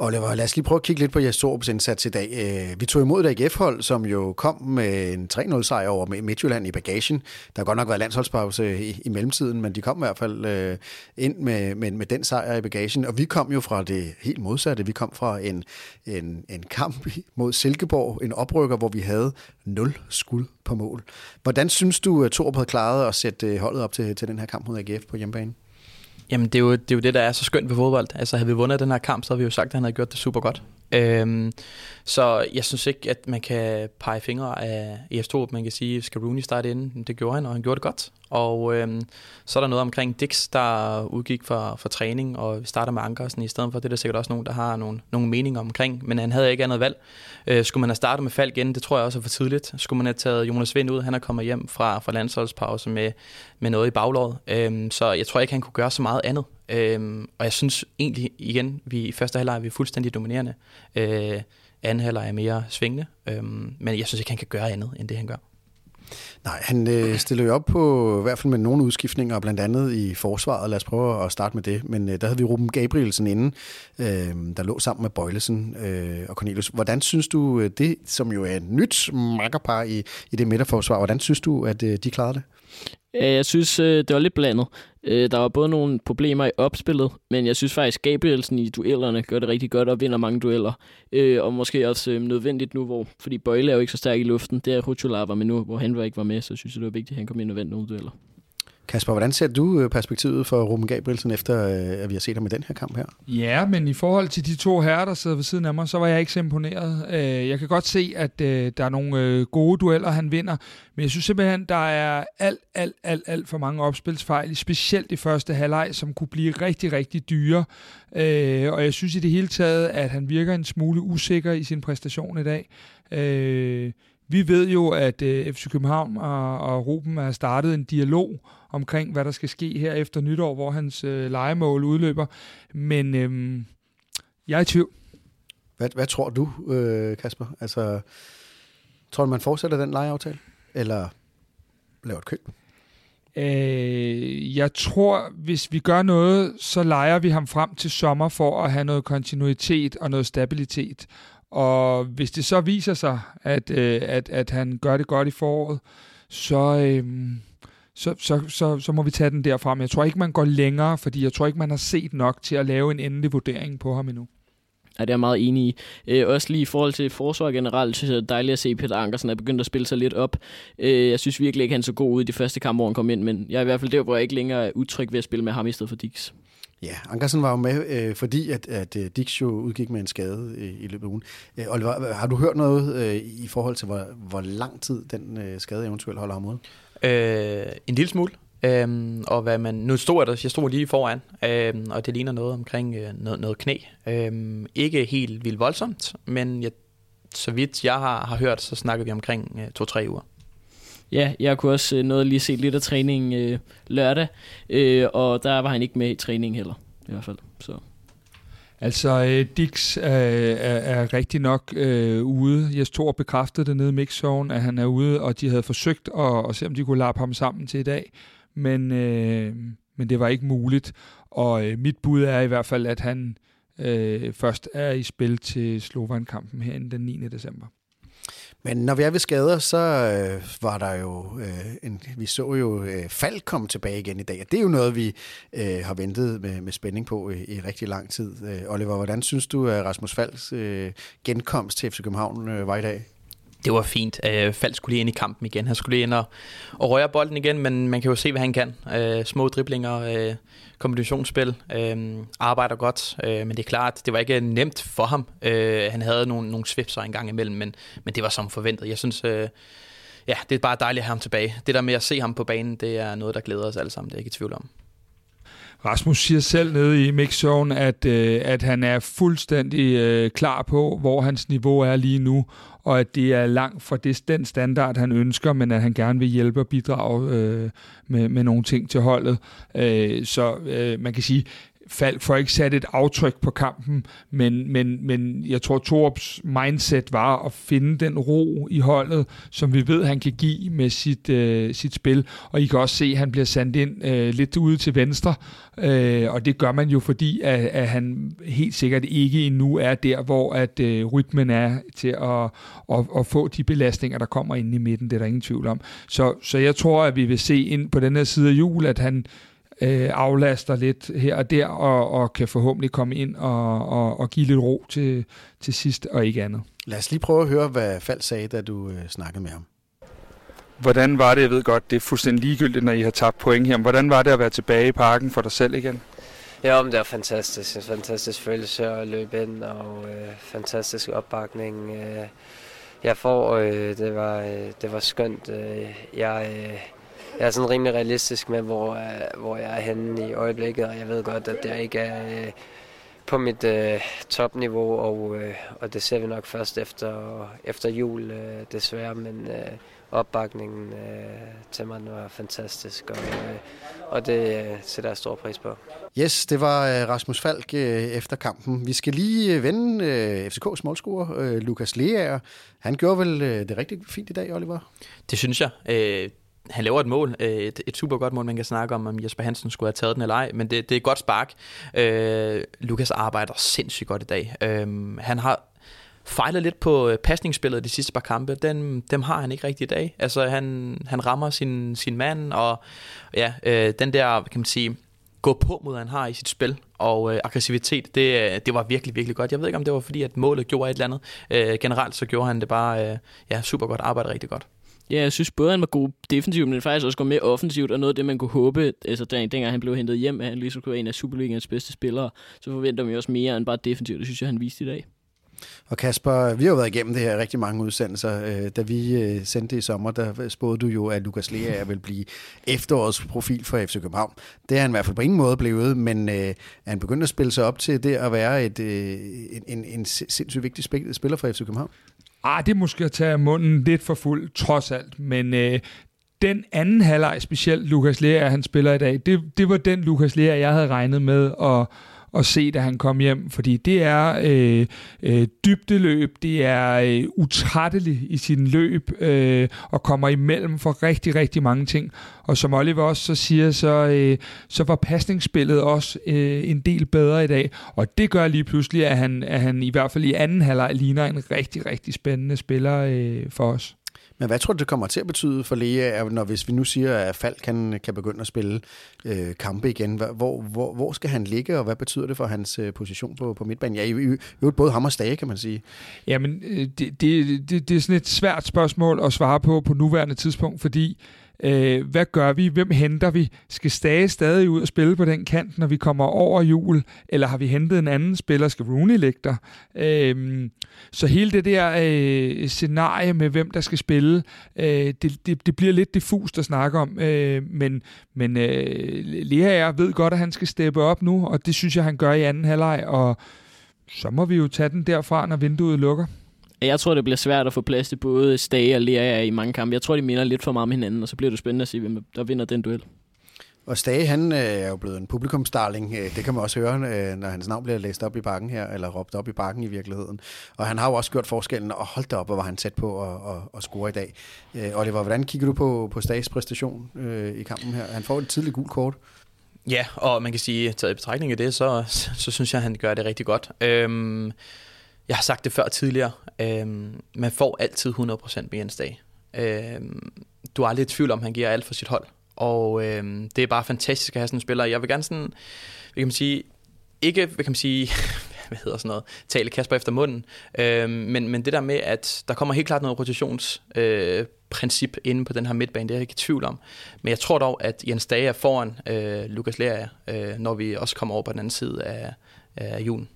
Oliver, lad os lige prøve at kigge lidt på Jes Torups indsats i dag. Øh, vi tog imod et AGF-hold, som jo kom med en 3-0-sejr over Midtjylland i bagagen. Der har godt nok været landsholdspause i, i mellemtiden, men de kom i hvert fald øh, ind med, med, med den sejr i bagagen. Og vi kom jo fra det helt modsatte. Vi kom fra en, en, en kamp mod Silkeborg, en oprykker, hvor vi havde 0 skud på mål. Hvordan synes du, at Torup havde klaret at sætte øh, holdet op til, til den her kamp mod AGF på hjemmebane? Jamen, det er, jo, det er jo det, der er så skønt ved fodbold. Altså, havde vi vundet den her kamp, så havde vi jo sagt, at han havde gjort det super godt. Øhm, så jeg synes ikke, at man kan pege fingre af EF2. Man kan sige, skal Rooney starte inden? Det gjorde han, og han gjorde det godt. Og øhm, så er der noget omkring Dix, der udgik for, for træning, og starter med Ankersen i stedet for. Det er der sikkert også nogen, der har nogle, nogle meninger omkring, men han havde ikke andet valg. Øh, skulle man have startet med Falk igen? Det tror jeg også er for tidligt. Skulle man have taget Jonas Vind ud? Han er kommet hjem fra, fra landsholdspause med, med noget i baglåret. Øhm, så jeg tror ikke, han kunne gøre så meget andet. Øhm, og jeg synes egentlig igen, vi i første halvleg er vi fuldstændig dominerende. Øh, anden halvleg er mere svingende, øhm, men jeg synes ikke, han kan gøre andet, end det han gør. Nej, han øh, stiller jo op på i hvert fald med nogle udskiftninger, blandt andet i forsvaret. Lad os prøve at starte med det. Men øh, der havde vi Ruben Gabrielsen inden, øh, der lå sammen med Bøjlesen øh, og Cornelius. Hvordan synes du, øh, det som jo er et nyt makkerpar i, i det midterforsvar, hvordan synes du, at øh, de klarede det? Øh, jeg synes, øh, det var lidt blandet. Øh, der var både nogle problemer i opspillet, men jeg synes faktisk, Gabrielsen i duellerne gør det rigtig godt og vinder mange dueller. Og måske også nødvendigt nu, hvor, fordi Bøjle er jo ikke så stærk i luften. Det er Ruchola var med nu, hvor han var ikke var med, så synes jeg, det var vigtigt, at han kom ind og vandt nogle dueller. Kasper, hvordan ser du øh, perspektivet for Ruben Gabrielsen, efter øh, at vi har set ham i den her kamp her? Ja, men i forhold til de to herrer, der sidder ved siden af mig, så var jeg ikke så imponeret. Øh, jeg kan godt se, at der er nogle gode dueller, han vinder, men jeg synes simpelthen, der er alt, alt, alt, alt for mange opspilsfejl, specielt i første halvleg, som kunne blive rigtig, rigtig dyre. Og jeg synes i det hele taget, at han virker en smule usikker i sin præstation i dag. Vi ved jo, at FC København og Ruben har startet en dialog omkring, hvad der skal ske her efter nytår, hvor hans øh, legemål udløber. Men øh, jeg er i tvivl. Hvad, hvad tror du, øh, Kasper? Altså, tror du, man fortsætter den legeaftale? Eller laver et køb? Øh, jeg tror, hvis vi gør noget, så leger vi ham frem til sommer for at have noget kontinuitet og noget stabilitet. Og hvis det så viser sig, at, øh, at, at han gør det godt i foråret, så, øh, så, så, så, så må vi tage den derfra. Men jeg tror ikke, man går længere, fordi jeg tror ikke, man har set nok til at lave en endelig vurdering på ham endnu. Ja, det er jeg meget enig i. Øh, også lige i forhold til forsvar generelt, synes jeg, det er dejligt at se, at Peter Ankersen er begyndt at spille sig lidt op. Øh, jeg synes virkelig ikke, han er så god ud i de første kampe, hvor han kom ind, men jeg er i hvert fald der, hvor jeg ikke længere er utryg ved at spille med ham i stedet for Dix. Ja, Ankersen var jo med, øh, fordi at, at øh, Dix jo udgik med en skade øh, i løbet af ugen. Øh, Oliver, har du hørt noget øh, i forhold til, hvor, hvor lang tid den øh, skade eventuelt holder ham ud? Øh, en lille smule. Øhm, og hvad man, nu stod der, jeg stod lige foran, øhm, og det ligner noget omkring øh, noget, noget knæ. Øhm, ikke helt vildt voldsomt, men jeg, så vidt jeg har, har hørt, så snakker vi omkring øh, to-tre uger. Ja, jeg kunne også øh, noget lige se lidt af træningen øh, lørdag, øh, og der var han ikke med i træning heller, i hvert fald. Så. Altså, øh, Dix er, er, er rigtig nok øh, ude. Jes Thor bekræftede det nede i mixzone, at han er ude, og de havde forsøgt at, at se, om de kunne lappe ham sammen til i dag. Men, øh, men det var ikke muligt. Og øh, mit bud er i hvert fald, at han øh, først er i spil til Slovan-kampen herinde den 9. december. Men når vi er ved skader, så øh, var der jo, øh, en, vi så jo øh, Falk komme tilbage igen i dag, og det er jo noget, vi øh, har ventet med, med spænding på i, i rigtig lang tid. Øh, Oliver, hvordan synes du, at Rasmus Falks øh, genkomst til FC København øh, var i dag? Det var fint. Øh, Falk skulle lige ind i kampen igen. Han skulle lige ind og, og røre bolden igen, men man kan jo se, hvad han kan. Øh, små driblinger, øh, kombinationsspil, øh, arbejder godt, øh, men det er klart, det var ikke nemt for ham. Øh, han havde nogle, nogle svipser en gang imellem, men, men det var som forventet. Jeg synes, øh, ja, det er bare dejligt at have ham tilbage. Det der med at se ham på banen, det er noget, der glæder os alle sammen, det er jeg ikke i tvivl om. Rasmus siger selv nede i mixzone, at, øh, at han er fuldstændig øh, klar på, hvor hans niveau er lige nu, og at det er langt fra det, den standard, han ønsker, men at han gerne vil hjælpe og bidrage øh, med, med nogle ting til holdet. Øh, så øh, man kan sige, Falk får ikke sat et aftryk på kampen, men, men, men jeg tror, Torps mindset var at finde den ro i holdet, som vi ved, han kan give med sit, øh, sit spil. Og I kan også se, at han bliver sendt ind øh, lidt ude til venstre, øh, og det gør man jo, fordi at, at han helt sikkert ikke endnu er der, hvor at øh, rytmen er til at, at, at få de belastninger, der kommer ind i midten. Det er der ingen tvivl om. Så, så jeg tror, at vi vil se ind på den her side af jul, at han øh, aflaster lidt her og der, og, og kan forhåbentlig komme ind og, og, og give lidt ro til, til sidst, og ikke andet. Lad os lige prøve at høre, hvad Fald sagde, da du øh, snakkede med ham. Hvordan var det, jeg ved godt, det er fuldstændig ligegyldigt, når I har tabt point her, hvordan var det at være tilbage i parken for dig selv igen? Ja, men det var fantastisk. En fantastisk følelse at løbe ind, og øh, fantastisk opbakning. Øh, jeg får, øh, det, var, øh, det var skønt. Øh, jeg, øh, jeg er sådan rimelig realistisk med, hvor, øh, hvor jeg er henne i øjeblikket, og jeg ved godt, at jeg ikke er øh, på mit øh, topniveau, og, øh, og det ser vi nok først efter, efter jul, øh, desværre. Men, øh, opbakningen øh, til mig var fantastisk, og, øh, og det øh, sætter jeg stor pris på. Yes, det var øh, Rasmus Falk øh, efter kampen. Vi skal lige vende øh, FCK's målscorer, øh, Lukas Leaer. Han gjorde vel øh, det rigtig fint i dag, Oliver? Det synes jeg. Øh, han laver et mål, øh, et, et super godt mål, man kan snakke om, om Jesper Hansen skulle have taget den eller ej, men det, det er et godt spark. Øh, Lukas arbejder sindssygt godt i dag. Øh, han har fejlet lidt på øh, pasningsspillet de sidste par kampe. Den, dem har han ikke rigtig i dag. Altså, han, han rammer sin, sin mand, og ja, øh, den der, kan man sige, gå på mod, han har i sit spil, og øh, aggressivitet, det, det var virkelig, virkelig godt. Jeg ved ikke, om det var fordi, at målet gjorde et eller andet. Øh, generelt så gjorde han det bare øh, ja, super godt, arbejde rigtig godt. Ja, jeg synes både, han var god defensivt, men faktisk også går mere offensivt, og noget af det, man kunne håbe, altså den, dengang han blev hentet hjem, at han lige så kunne være en af Superligans bedste spillere, så forventer vi også mere end bare defensivt. Det synes jeg, han viste i dag. Og Kasper, vi har jo været igennem det her rigtig mange udsendelser. Øh, da vi øh, sendte det i sommer, der spåede du jo, at Lukas Lea vil blive efterårets profil for FC København. Det er han i hvert fald på ingen måde blevet, men øh, han begyndt at spille sig op til det at være et, en, en, en sindssygt vigtig spiller for FC København? Ah, det er måske at tage munden lidt for fuld, trods alt. Men øh, den anden halvleg, specielt Lukas Lea, han spiller i dag, det, det var den Lukas Lea, jeg havde regnet med at at se, da han kom hjem, fordi det er øh, øh, dybdeløb, det er øh, utrættelig i sin løb, øh, og kommer imellem for rigtig, rigtig mange ting. Og som Oliver også så siger, så, øh, så var pasningsspillet også øh, en del bedre i dag, og det gør lige pludselig, at han, at han i hvert fald i anden halvleg ligner en rigtig, rigtig spændende spiller øh, for os. Men hvad tror du, det kommer til at betyde for Lea, når hvis vi nu siger, at Falk kan, kan begynde at spille øh, kampe igen? Hvor, hvor, hvor skal han ligge, og hvad betyder det for hans øh, position på, på midtbanen? Ja, i, øvrigt både ham og Stage, kan man sige. Jamen, øh, det, det, det, det er sådan et svært spørgsmål at svare på på nuværende tidspunkt, fordi Øh, hvad gør vi? Hvem henter vi? Skal Stage stadig ud og spille på den kant, når vi kommer over jul? Eller har vi hentet en anden spiller? Skal Rooney ligge der? Øh, så hele det der øh, scenarie med, hvem der skal spille, øh, det, det, det bliver lidt diffust at snakke om. Øh, men men øh, Lea ved godt, at han skal steppe op nu, og det synes jeg, han gør i anden halvleg. Og så må vi jo tage den derfra, når vinduet lukker. Jeg tror, det bliver svært at få plads til både Stage og Lea i mange kampe. Jeg tror, de minder lidt for meget om hinanden, og så bliver det spændende at se, hvem der vinder den duel. Og Stage, han øh, er jo blevet en publikumsdarling. Øh, det kan man også høre, øh, når hans navn bliver læst op i bakken her, eller råbt op i bakken i virkeligheden. Og han har jo også gjort forskellen, og holdt op, hvor var han tæt på at, at, at score i dag. Oliver, hvordan kigger du på, på Stages præstation i kampen her? Han får et tidligt gult kort. Ja, og man kan sige, taget i betragtning af det, så, så, så synes jeg, han gør det rigtig godt. Øhm, jeg har sagt det før tidligere. Øh, man får altid 100% med Jens Dag. Øh, du er aldrig i tvivl om, at han giver alt for sit hold. Og øh, det er bare fantastisk at have sådan en spiller. Jeg vil gerne sådan, hvad kan man sige, ikke, hvad kan man sige, hvad hedder sådan noget, tale Kasper efter munden, øh, men, men det der med, at der kommer helt klart noget rotationsprincip øh, inde på den her midtbane, det er jeg ikke i tvivl om. Men jeg tror dog, at Jens Dage er foran øh, Lukas Lea, øh, når vi også kommer over på den anden side af, af julen.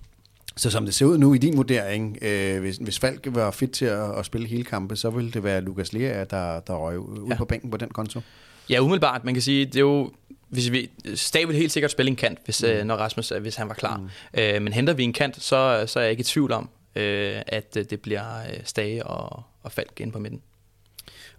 Så som det ser ud nu i din vurdering, øh, hvis, hvis Falk var fit til at, at spille hele kampe, så ville det være Lukas Lea, der, der røg ud ja. på bænken på den konto? Ja, umiddelbart. Man kan sige, det er jo hvis vi, Stav vil helt sikkert spille en kant, hvis, mm. øh, når Rasmus, øh, hvis han var klar. Mm. Øh, men henter vi en kant, så, så er jeg ikke i tvivl om, øh, at øh, det bliver Stage og, og Falk ind på midten.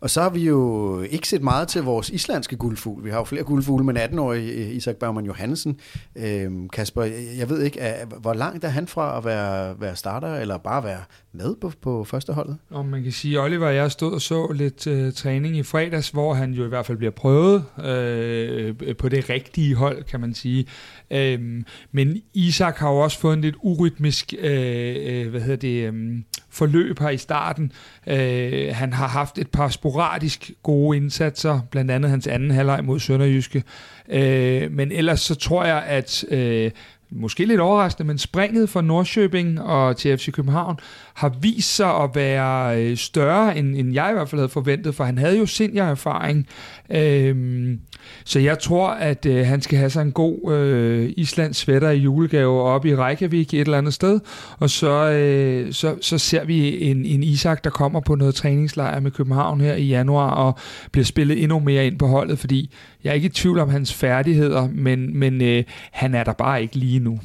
Og så har vi jo ikke set meget til vores islandske guldfugl. Vi har jo flere guldfugle men 18-årige øh, Isak Bergman Johansen. Øhm, Kasper, jeg ved ikke, hvor langt er han fra at være, være starter, eller bare være med på, på første holdet? Og man kan sige, at Oliver og jeg stod og så lidt øh, træning i fredags, hvor han jo i hvert fald bliver prøvet øh, øh på det rigtige hold, kan man sige. Um, men Isak har jo også fået en lidt urytmisk øh, øh hvad hedder det, øh, forløb her i starten. Øh, han har haft et par sporadisk gode indsatser, blandt andet hans anden halvleg mod Sønderjyske. Øh, men ellers så tror jeg, at Øh, måske lidt overraskende, men springet fra Nordsjøbing og til FC København har vist sig at være øh, større, end, end jeg i hvert fald havde forventet, for han havde jo seniorerfaring. Øhm, så jeg tror, at øh, han skal have sig en god øh, Islands sweater i julegave op i Reykjavik et eller andet sted, og så, øh, så, så ser vi en, en Isak, der kommer på noget træningslejr med København her i januar, og bliver spillet endnu mere ind på holdet, fordi jeg er ikke i tvivl om hans færdigheder, men, men øh, han er der bare ikke lige nu.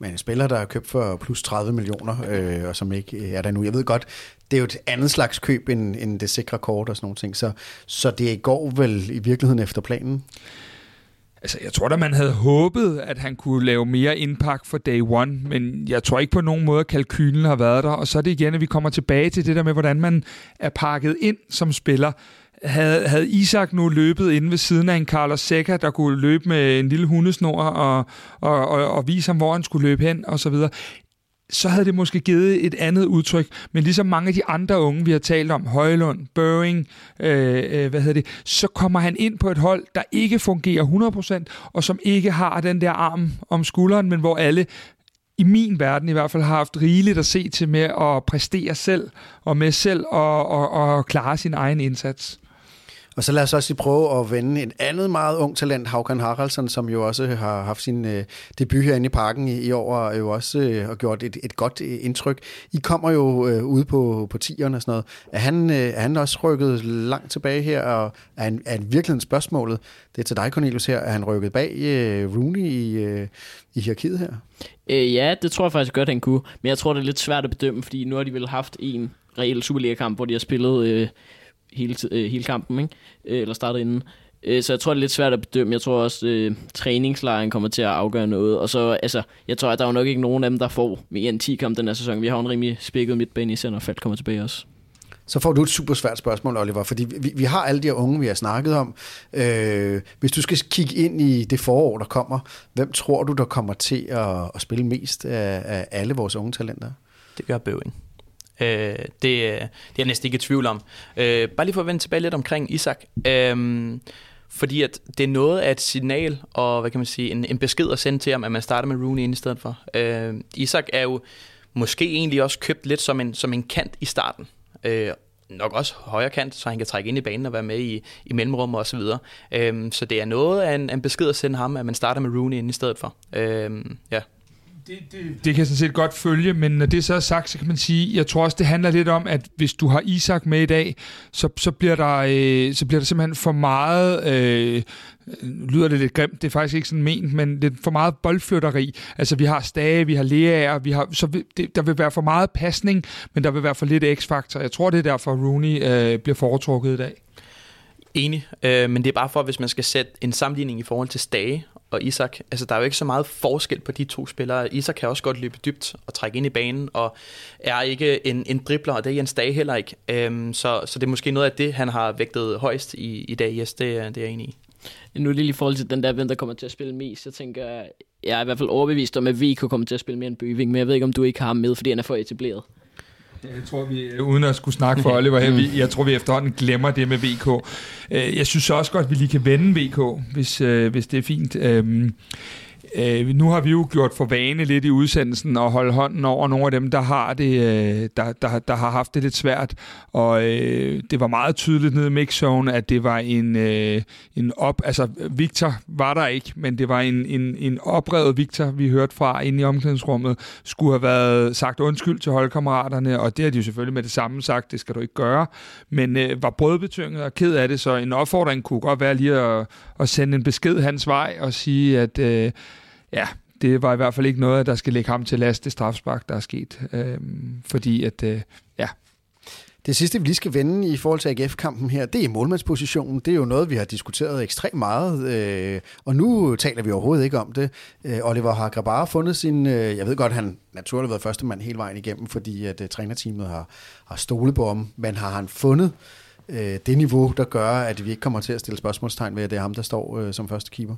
Men en spiller, der er købt for plus 30 millioner, øh, og som ikke er der nu. Jeg ved godt, det er jo et andet slags køb end, end det sikre kort og sådan nogle ting. Så, så det går vel i virkeligheden efter planen? Altså, jeg tror da, man havde håbet, at han kunne lave mere impact for day one, men jeg tror ikke på nogen måde, at kalkylen har været der. Og så er det igen, at vi kommer tilbage til det der med, hvordan man er pakket ind som spiller. Havde, havde Isak nu løbet inde ved siden af en Carlos Seca, der kunne løbe med en lille hundesnor og, og, og, og vise ham, hvor han skulle løbe hen og så videre, så havde det måske givet et andet udtryk. Men ligesom mange af de andre unge, vi har talt om, Højlund, Børing, øh, øh, hvad hedder det, så kommer han ind på et hold, der ikke fungerer 100%, og som ikke har den der arm om skulderen, men hvor alle i min verden i hvert fald har haft rigeligt at se til med at præstere selv, og med selv og, og, og klare sin egen indsats. Og så lad os også prøve at vende et andet meget ung talent, Haukan Haraldsson, som jo også har haft sin øh, debut herinde i parken i, i år, og jo også øh, har gjort et, et godt øh, indtryk. I kommer jo øh, ude på, på tieren og sådan noget. Er han, øh, er han også rykket langt tilbage her, og er, han, er virkelig spørgsmålet, det er til dig, Cornelius, her, er han rykket bag øh, Rooney i, øh, i hierarkiet her? Øh, ja, det tror jeg faktisk godt, han kunne. Men jeg tror, det er lidt svært at bedømme, fordi nu har de vel haft en reel Superliga-kamp, hvor de har spillet... Øh, hele, øh, hele kampen, ikke? Øh, eller startet inden. Øh, så jeg tror, det er lidt svært at bedømme. Jeg tror også, øh, træningslejren kommer til at afgøre noget. Og så, altså, jeg tror, at der er jo nok ikke nogen af dem, der får mere end 10 kampe den her sæson. Vi har en rimelig spækket midtbane i center, Falk kommer tilbage også. Så får du et super svært spørgsmål, Oliver, fordi vi, vi har alle de her unge, vi har snakket om. Øh, hvis du skal kigge ind i det forår, der kommer, hvem tror du, der kommer til at, at spille mest af, af alle vores unge talenter? Det gør Bøving. Øh, det, øh, det er jeg næsten ikke i tvivl om. Øh, bare lige for at vende tilbage lidt omkring Isak. Øh, fordi at det er noget af et signal, og hvad kan man sige, en, en besked at sende til ham, at man starter med Rooney ind i stedet for. Øh, Isak er jo måske egentlig også købt lidt som en, som en kant i starten. Øh, nok også højre kant, så han kan trække ind i banen og være med i, i mellemrum og så videre. Øhm, så det er noget af en, en besked at sende ham, at man starter med Rooney ind i stedet for. Øhm, ja. Det, det, det kan jeg sådan set godt følge, men når det så er sagt, så kan man sige, jeg tror også, det handler lidt om, at hvis du har Isak med i dag, så, så, bliver, der, øh, så bliver der simpelthen for meget, øh, lyder det lidt grimt, det er faktisk ikke sådan ment, men det er for meget boldflytteri. Altså vi har Stage, vi har Leaer, vi har, så det, der vil være for meget pasning, men der vil være for lidt x-faktor. Jeg tror, det er derfor, Rooney øh, bliver foretrukket i dag. Enig, øh, men det er bare for, hvis man skal sætte en sammenligning i forhold til Stage og Isak. Altså, der er jo ikke så meget forskel på de to spillere. Isak kan også godt løbe dybt og trække ind i banen, og er ikke en, en dribler, og det er Jens Dage heller ikke. Øhm, så, så det er måske noget af det, han har vægtet højst i, i dag. Yes, det, det er jeg enig i. Nu lige i forhold til den der, hvem der kommer til at spille mest, så tænker jeg, jeg er i hvert fald overbevist om, at VK kommer til at spille mere end Bøving, men jeg ved ikke, om du ikke har ham med, fordi han er for etableret. Jeg tror, vi, uden at skulle snakke for Oliver her, vi, jeg tror, vi efterhånden glemmer det med VK. Øh, jeg synes også godt, at vi lige kan vende VK, hvis, øh, hvis det er fint. Øh, nu har vi jo gjort for vane lidt i udsendelsen at holde hånden over nogle af dem, der har det, øh, der, der, der har haft det lidt svært. Og øh, det var meget tydeligt nede i mixzone, at det var en, øh, en op... Altså, Victor var der ikke, men det var en, en, en oprevet Victor, vi hørte fra inde i omklædningsrummet, skulle have været sagt undskyld til holdkammeraterne, og det har de jo selvfølgelig med det samme sagt, det skal du ikke gøre. Men øh, var brødbetynget og ked af det, så en opfordring kunne godt være lige at, at sende en besked hans vej og sige, at... Øh, ja, det var i hvert fald ikke noget, der skal lægge ham til last, det strafspark, der er sket. Øh, fordi at, øh, ja, det sidste, vi lige skal vende i forhold til AGF-kampen her, det er målmandspositionen. Det er jo noget, vi har diskuteret ekstremt meget, øh, og nu taler vi overhovedet ikke om det. Øh, Oliver har Grabar fundet sin... Øh, jeg ved godt, han naturligt været første mand hele vejen igennem, fordi at øh, trænerteamet har, har stolet på ham, men har han fundet øh, det niveau, der gør, at vi ikke kommer til at stille spørgsmålstegn ved, at det er ham, der står øh, som første keeper?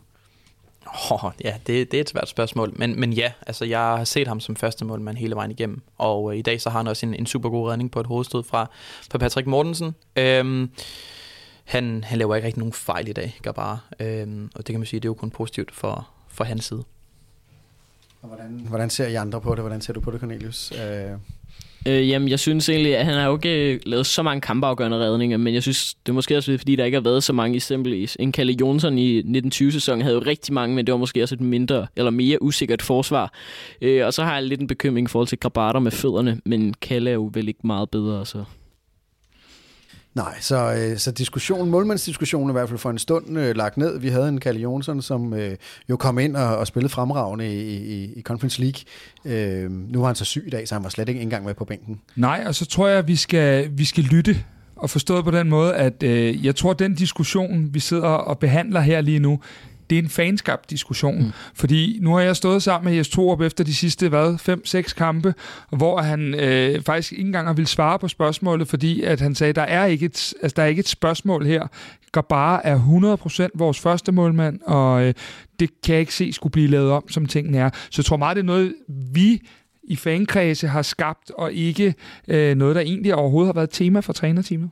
Oh, ja, det, det er et svært spørgsmål. Men, men ja, altså, jeg har set ham som første målmand hele vejen igennem. Og øh, i dag så har han også en, en super god redning på et hovedstød fra, fra Patrick Mortensen. Øhm, han, han laver ikke rigtig nogen fejl i dag, bare. Øhm, og det kan man sige, det er jo kun positivt for, for hans side. Og hvordan, hvordan ser I andre på det? Hvordan ser du på det, Cornelius? Øh Øh, jamen, jeg synes egentlig, at han har jo ikke øh, lavet så mange kampafgørende redninger, men jeg synes, det er måske også fordi, der ikke har været så mange eksempelvis. En Kalle Jonsson i 1920-sæsonen havde jo rigtig mange, men det var måske også et mindre eller mere usikkert forsvar. Øh, og så har jeg lidt en bekymring i forhold til Grabater med fødderne, men Kalle er jo vel ikke meget bedre, så... Nej, så, øh, så diskussion, målmandsdiskussionen er i hvert fald for en stund øh, lagt ned. Vi havde en Kalle Jonsson, som øh, jo kom ind og, og spillede fremragende i, i, i Conference League. Øh, nu var han så syg i dag, så han var slet ikke engang med på bænken. Nej, og så tror jeg, at vi skal, vi skal lytte og forstået på den måde, at øh, jeg tror, at den diskussion, vi sidder og behandler her lige nu, det er en fanskabt diskussion. Mm. Fordi nu har jeg stået sammen med Jes Torup efter de sidste, hvad, 5-6 kampe, hvor han øh, faktisk ikke engang har ville svare på spørgsmålet, fordi at han sagde, der er ikke et, altså, der er ikke et spørgsmål her. bare er 100% vores første målmand, og øh, det kan jeg ikke se skulle blive lavet om, som tingene er. Så jeg tror meget, det er noget, vi i fankredse har skabt, og ikke øh, noget, der egentlig overhovedet har været tema for trænerteamet.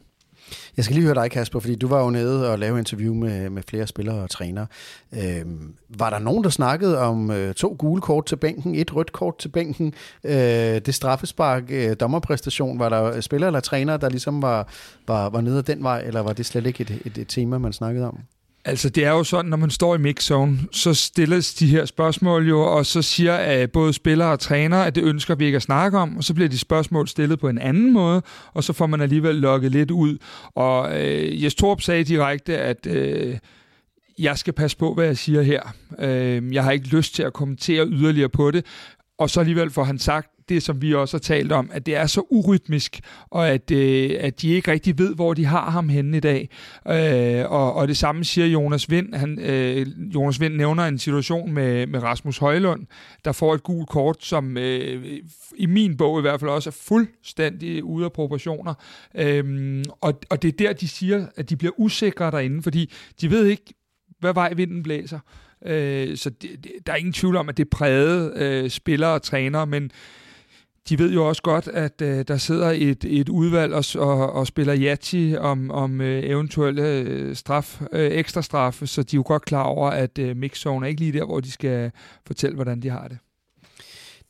Jeg skal lige høre dig, Kasper, fordi du var jo nede og lavede interview med, med flere spillere og trænere. Øhm, var der nogen, der snakkede om øh, to gule kort til bænken, et rødt kort til bænken, øh, det straffespark, øh, dommerpræstation, var der spillere eller trænere, der ligesom var, var, var nede ad den vej, eller var det slet ikke et, et, et tema, man snakkede om? Altså, det er jo sådan, når man står i mixzone, så stilles de her spørgsmål jo, og så siger uh, både spillere og trænere, at det ønsker vi ikke at snakke om, og så bliver de spørgsmål stillet på en anden måde, og så får man alligevel lukket lidt ud. Og uh, Jes Torp sagde direkte, at uh, jeg skal passe på, hvad jeg siger her. Uh, jeg har ikke lyst til at kommentere yderligere på det, og så alligevel får han sagt, det, som vi også har talt om, at det er så urytmisk, og at, øh, at de ikke rigtig ved, hvor de har ham henne i dag. Øh, og, og det samme siger Jonas Vind. Han, øh, Jonas Vind nævner en situation med, med Rasmus Højlund, der får et gult kort, som øh, i min bog i hvert fald også er fuldstændig ude af proportioner. Øh, og, og det er der, de siger, at de bliver usikre derinde, fordi de ved ikke, hvad vej vinden blæser. Øh, så det, det, der er ingen tvivl om, at det prægede øh, spillere og trænere, men de ved jo også godt, at øh, der sidder et, et udvalg og, og, og spiller jati om, om øh, eventuelle øh, straf, øh, ekstra straffe, så de er jo godt klar over, at øh, mixzone er ikke lige der, hvor de skal fortælle, hvordan de har det.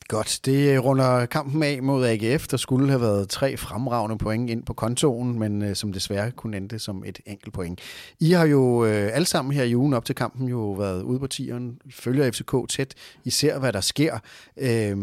Godt, det øh, runder kampen af mod AGF. Der skulle have været tre fremragende point ind på kontoen, men øh, som desværre kunne endte som et enkelt point. I har jo øh, alle sammen her i ugen op til kampen jo været ude på tieren, følger FCK tæt, I ser, hvad der sker. Øh,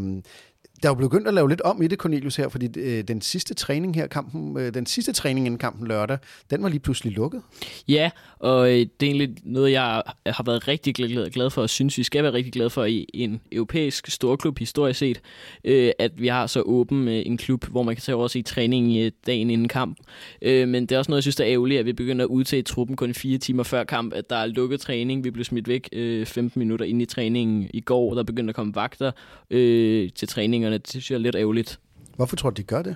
der er jo begyndt at lave lidt om i det, Cornelius, her, fordi øh, den sidste træning her, kampen, øh, den sidste træning inden kampen lørdag, den var lige pludselig lukket. Ja, og øh, det er egentlig noget, jeg har været rigtig glad, glad for, og synes, vi skal være rigtig glade for i en europæisk storklub historisk set, øh, at vi har så åben øh, en klub, hvor man kan tage over i træning øh, dagen inden kamp. Øh, men det er også noget, jeg synes, der er ærgerligt, at vi begynder at udtage truppen kun fire timer før kamp, at der er lukket træning. Vi blev smidt væk øh, 15 minutter ind i træningen i går, der begyndte at komme vagter øh, til træningerne. Det synes jeg er lidt ærgerligt. Hvorfor tror du, de gør det?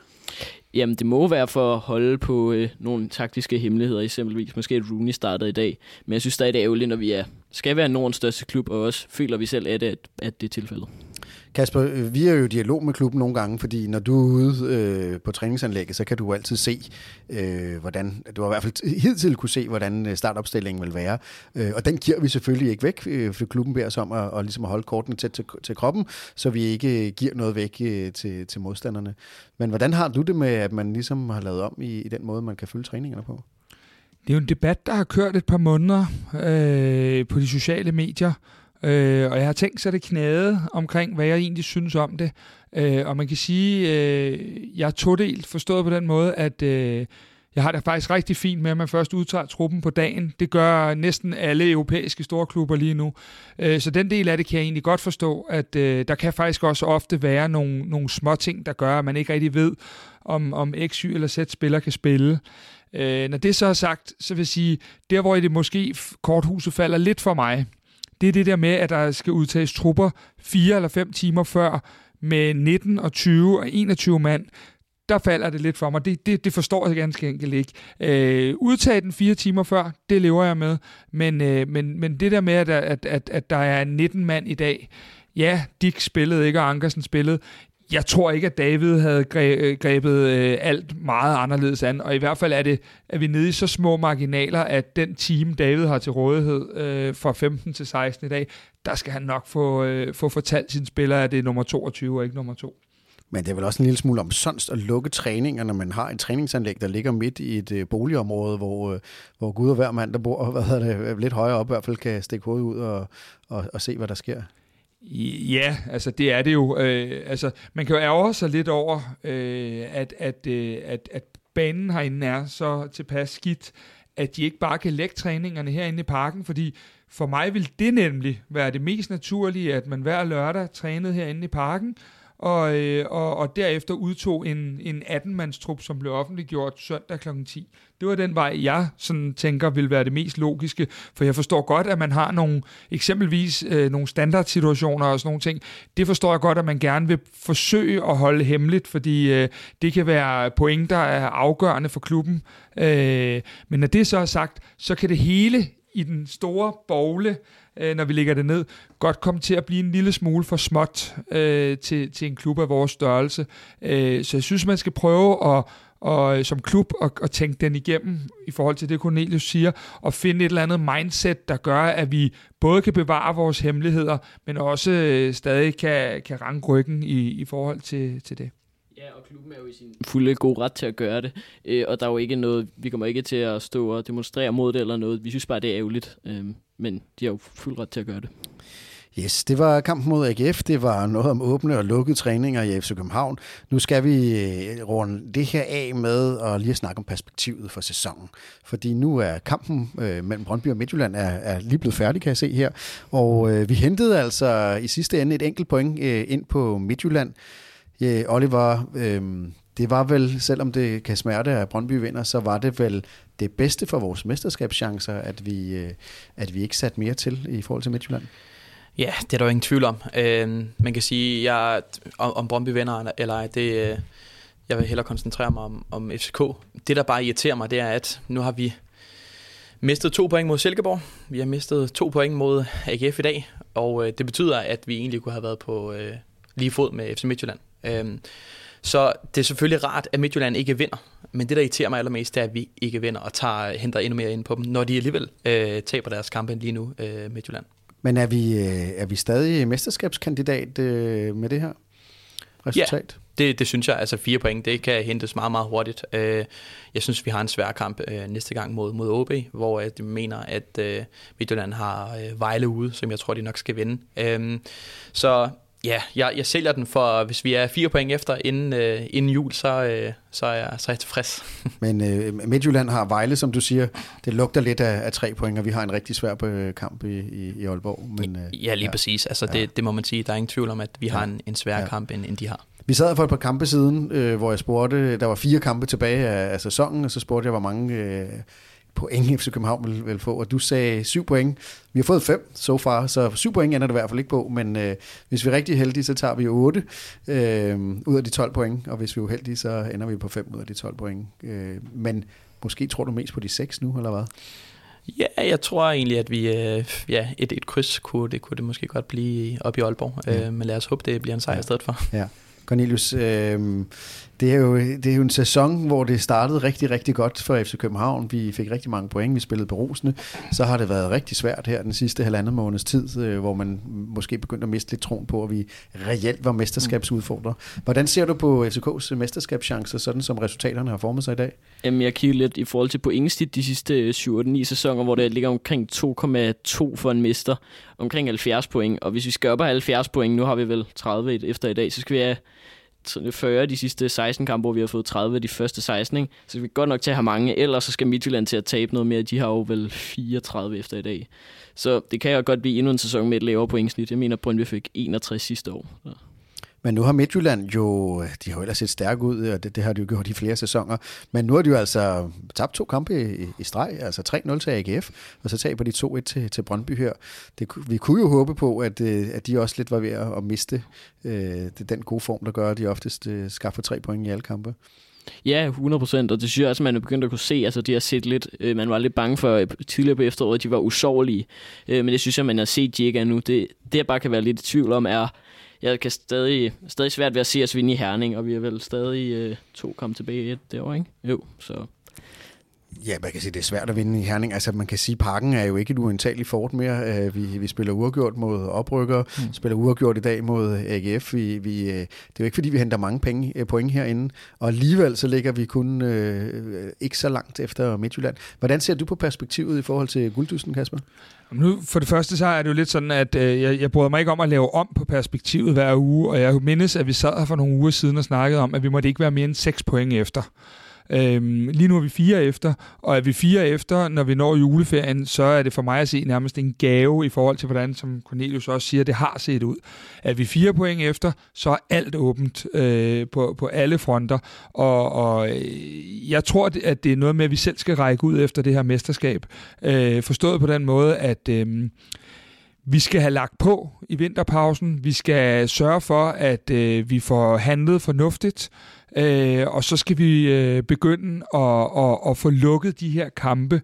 Jamen, det må være for at holde på øh, nogle taktiske hemmeligheder, eksempelvis. Måske at Rooney starter i dag. Men jeg synes stadig, det er ærgerligt, når vi er, skal være Nordens største klub, og også føler vi selv, at, at, at det er tilfældet. Kasper, øh, vi er jo i dialog med klubben nogle gange, fordi når du er ude øh, på træningsanlægget, så kan du altid se, øh, hvordan, du har i hvert fald hidtil kunne se, hvordan øh, startopstillingen vil være. Øh, og den giver vi selvfølgelig ikke væk, øh, for klubben beder os om at, og ligesom at holde kortene tæt til, til kroppen, så vi ikke øh, giver noget væk øh, til, til modstanderne. Men hvordan har du det med, at man ligesom har lavet om i, i den måde, man kan følge træningerne på? Det er jo en debat, der har kørt et par måneder øh, på de sociale medier, Øh, og jeg har tænkt så det knæde omkring, hvad jeg egentlig synes om det. Øh, og man kan sige, øh, jeg er todelt forstået på den måde, at øh, jeg har det faktisk rigtig fint med, at man først udtager truppen på dagen. Det gør næsten alle europæiske store klubber lige nu. Øh, så den del af det kan jeg egentlig godt forstå, at øh, der kan faktisk også ofte være nogle, nogle små ting, der gør, at man ikke rigtig ved, om, om X, Y eller Z spiller kan spille. Øh, når det så er sagt, så vil jeg sige, der hvor det måske korthuset falder lidt for mig, det er det der med, at der skal udtages trupper fire eller fem timer før med 19 og 20 og 21 mand. Der falder det lidt for mig. Det, det, det forstår jeg ganske enkelt ikke. Øh, udtage den fire timer før, det lever jeg med. Men, øh, men, men det der med, at, at, at, at der er 19 mand i dag, ja, Dick spillede ikke, og Ankersen spillede jeg tror ikke, at David havde øh, grebet øh, alt meget anderledes an, og i hvert fald er, det, er vi nede i så små marginaler, at den time, David har til rådighed øh, fra 15 til 16 i dag, der skal han nok få, øh, få fortalt sine spillere, at det er nummer 22 og ikke nummer 2. Men det er vel også en lille smule omsonst at lukke træninger, når man har et træningsanlæg, der ligger midt i et øh, boligområde, hvor, øh, hvor Gud og hver mand, der bor hvad hedder det, lidt højere op, i hvert fald kan stikke hovedet ud og, og, og se, hvad der sker. Ja, altså det er det jo. Øh, altså, man kan jo ærge sig lidt over, øh, at, at, øh, at, at banen herinde er så tilpas skidt, at de ikke bare kan lægge træningerne herinde i parken, fordi for mig vil det nemlig være det mest naturlige, at man hver lørdag trænede herinde i parken, og, øh, og, og derefter udtog en, en 18-mandstrup, som blev offentliggjort søndag kl. 10. Det var den vej, jeg sådan tænker vil være det mest logiske, for jeg forstår godt, at man har nogle, eksempelvis øh, nogle standardsituationer og sådan nogle ting. Det forstår jeg godt, at man gerne vil forsøge at holde hemmeligt, fordi øh, det kan være point, der er afgørende for klubben. Øh, men når det så er sagt, så kan det hele i den store bogle, øh, når vi lægger det ned, godt komme til at blive en lille smule for småt øh, til, til en klub af vores størrelse. Øh, så jeg synes, man skal prøve at og som klub at, at tænke den igennem i forhold til det, Cornelius siger, og finde et eller andet mindset, der gør, at vi både kan bevare vores hemmeligheder, men også øh, stadig kan, kan ranke ryggen i, i forhold til, til det. Ja, og klubben er jo i sin fulde god ret til at gøre det, øh, og der er jo ikke noget, vi kommer ikke til at stå og demonstrere mod det eller noget. Vi synes bare, det er ærgerligt, øh, men de har jo fuld ret til at gøre det. Yes, det var kampen mod AGF. Det var noget om åbne og lukkede træninger i FC København. Nu skal vi øh, runde det her af med at lige snakke om perspektivet for sæsonen. Fordi nu er kampen øh, mellem Brøndby og Midtjylland er, er lige blevet færdig, kan jeg se her. Og øh, vi hentede altså i sidste ende et enkelt point øh, ind på Midtjylland. Øh, Oliver, øh, det var vel, selvom det kan smerte, at Brøndby vinder, så var det vel det bedste for vores mesterskabschancer, at vi, øh, at vi ikke satte mere til i forhold til Midtjylland? Ja, det er der jo ingen tvivl om. Øh, man kan sige, jeg, om, om Brøndby vinder eller ej, det, øh, jeg vil hellere koncentrere mig om, om FCK. Det, der bare irriterer mig, det er, at nu har vi mistet to point mod Silkeborg. Vi har mistet to point mod AGF i dag, og øh, det betyder, at vi egentlig kunne have været på øh, lige fod med FC Midtjylland. Øh, så det er selvfølgelig rart, at Midtjylland ikke vinder, men det, der irriterer mig allermest, det er, at vi ikke vinder og tager, henter endnu mere ind på dem, når de alligevel øh, taber deres kampe lige nu, øh, Midtjylland. Men er vi, øh, er vi stadig mesterskabskandidat øh, med det her resultat? Ja, det, det synes jeg. Altså fire point, det kan hentes meget, meget hurtigt. Øh, jeg synes, vi har en svær kamp næste gang mod, mod OB, hvor jeg mener, at Midtjylland har Vejle ude, som jeg tror, de nok skal vinde. Så Ja, jeg, jeg sælger den for, hvis vi er fire point efter inden, øh, inden jul, så, øh, så, er jeg, så er jeg tilfreds. Men øh, Midtjylland har Vejle, som du siger, det lugter lidt af, af tre point, og vi har en rigtig svær øh, kamp i, i, i Aalborg. Men, øh, ja, lige ja. præcis. Altså, ja. det, det må man sige. Der er ingen tvivl om, at vi ja. har en, en svær ja. kamp, end, end de har. Vi sad for et par kampe siden, øh, hvor jeg spurgte, der var fire kampe tilbage af, af sæsonen, og så spurgte jeg, hvor mange... Øh, point FC København vil, vil få, og du sagde syv point. Vi har fået fem so far, så syv point ender det i hvert fald ikke på, men øh, hvis vi er rigtig heldige, så tager vi otte øh, ud af de 12 point, og hvis vi er uheldige, så ender vi på fem ud af de 12 point. Øh, men måske tror du mest på de seks nu, eller hvad? Ja, jeg tror egentlig, at vi øh, ja, et, et kryds kunne det, kunne det måske godt blive op i Aalborg. Ja. Øh, men lad os håbe, det bliver en sejr ja. i stedet for. Ja. Cornelius, øh, det, er jo, det er jo en sæson, hvor det startede rigtig, rigtig godt for FC København. Vi fik rigtig mange point, vi spillede berusende. Så har det været rigtig svært her den sidste halvandet måneds tid, øh, hvor man måske begyndte at miste lidt troen på, at vi reelt var mesterskabsudfordrere. Hvordan ser du på FCK's mesterskabschancer, sådan som resultaterne har formet sig i dag? Jamen, jeg kigger lidt i forhold til pointstit de sidste øh, 7-9 sæsoner, hvor det ligger omkring 2,2 for en mester, omkring 70 point. Og hvis vi skal op på 70 point, nu har vi vel 30 efter i dag, så skal vi have 40 de sidste 16 kampe, hvor vi har fået 30 af de første 16. Ikke? Så vi kan godt nok til at have mange, ellers så skal Midtjylland til at tabe noget mere. De har jo vel 34 efter i dag. Så det kan jo godt blive endnu en sæson med et lavere pointsnit. Jeg mener, Brøndby fik 61 sidste år. Så. Men nu har Midtjylland jo, de har jo ellers set stærke ud, og det, det har de jo gjort i flere sæsoner. Men nu har de jo altså tabt to kampe i, i streg, altså 3-0 til AGF, og så taber de 2-1 til, til Brøndby her. Det, vi kunne jo håbe på, at, øh, at de også lidt var ved at miste øh, den gode form, der gør, at de oftest øh, skaffer tre point i alle kampe. Ja, 100 procent, og det synes jeg også, man er begyndt at kunne se. Altså, de har set lidt, øh, man var lidt bange for øh, tidligere på efteråret, at de var usårlige. Øh, men det synes jeg, man har set, de ikke er nu. Det, det, jeg bare kan være lidt i tvivl om, er, jeg kan stadig, stadig svært ved at se os vinde i Herning, og vi er vel stadig øh, to kom tilbage et derovre, ikke? Jo, så... Ja, man kan sige, det er svært at vinde i Herning. Altså, man kan sige, at parken er jo ikke et uantageligt fort mere. Øh, vi, vi spiller uafgjort mod oprykker, mm. spiller uafgjort i dag mod AGF. Vi, vi, øh, det er jo ikke, fordi vi henter mange penge, øh, point herinde, og alligevel så ligger vi kun øh, ikke så langt efter Midtjylland. Hvordan ser du på perspektivet i forhold til gulddysten, Kasper? Nu, for det første så er det jo lidt sådan, at øh, jeg, jeg bryder mig ikke om at lave om på perspektivet hver uge, og jeg mindes, at vi sad her for nogle uger siden og snakkede om, at vi måtte ikke være mere end 6 point efter. Øhm, lige nu er vi fire efter, og er vi fire efter, når vi når juleferien, så er det for mig at se nærmest en gave i forhold til, hvordan, som Cornelius også siger, det har set ud. Er vi fire point efter, så er alt åbent øh, på, på alle fronter, og, og øh, jeg tror, at det er noget med, at vi selv skal række ud efter det her mesterskab. Øh, forstået på den måde, at... Øh, vi skal have lagt på i vinterpausen. Vi skal sørge for, at øh, vi får handlet fornuftigt. Øh, og så skal vi øh, begynde at, at, at få lukket de her kampe.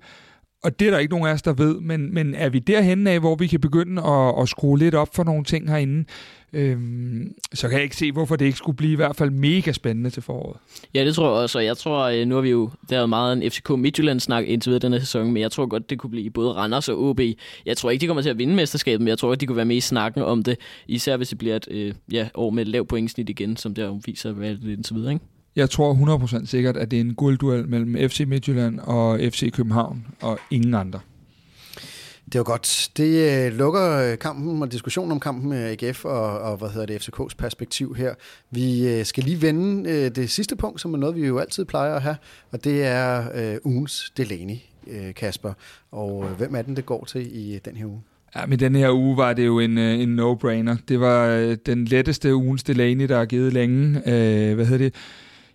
Og det er der ikke nogen af os, der ved, men, men er vi derhen af, hvor vi kan begynde at, at skrue lidt op for nogle ting herinde, øhm, så kan jeg ikke se, hvorfor det ikke skulle blive i hvert fald mega spændende til foråret. Ja, det tror jeg også, og jeg tror, øh, nu har vi jo, der er meget en FCK Midtjylland-snak indtil videre denne sæson, men jeg tror godt, det kunne blive både Randers og OB. Jeg tror ikke, de kommer til at vinde mesterskabet, men jeg tror, at de kunne være med i snakken om det, især hvis det bliver et øh, ja, år med et lavt pointsnit igen, som der viser, hvad det er indtil videre, ikke? Jeg tror 100% sikkert, at det er en guldduel mellem FC Midtjylland og FC København, og ingen andre. Det var godt. Det øh, lukker øh, kampen og diskussionen om kampen med AGF og, og hvad hedder det, FCK's perspektiv her. Vi øh, skal lige vende det sidste punkt, som er noget, vi jo altid plejer at have, og det er øh, ugens Delaney, øh, Kasper. Og øh, hvem er den, det går til i den her uge? Ja, men den her uge var det jo en, en no-brainer. Det var den letteste ugens Delaney, der er givet længe. Øh, hvad hedder det?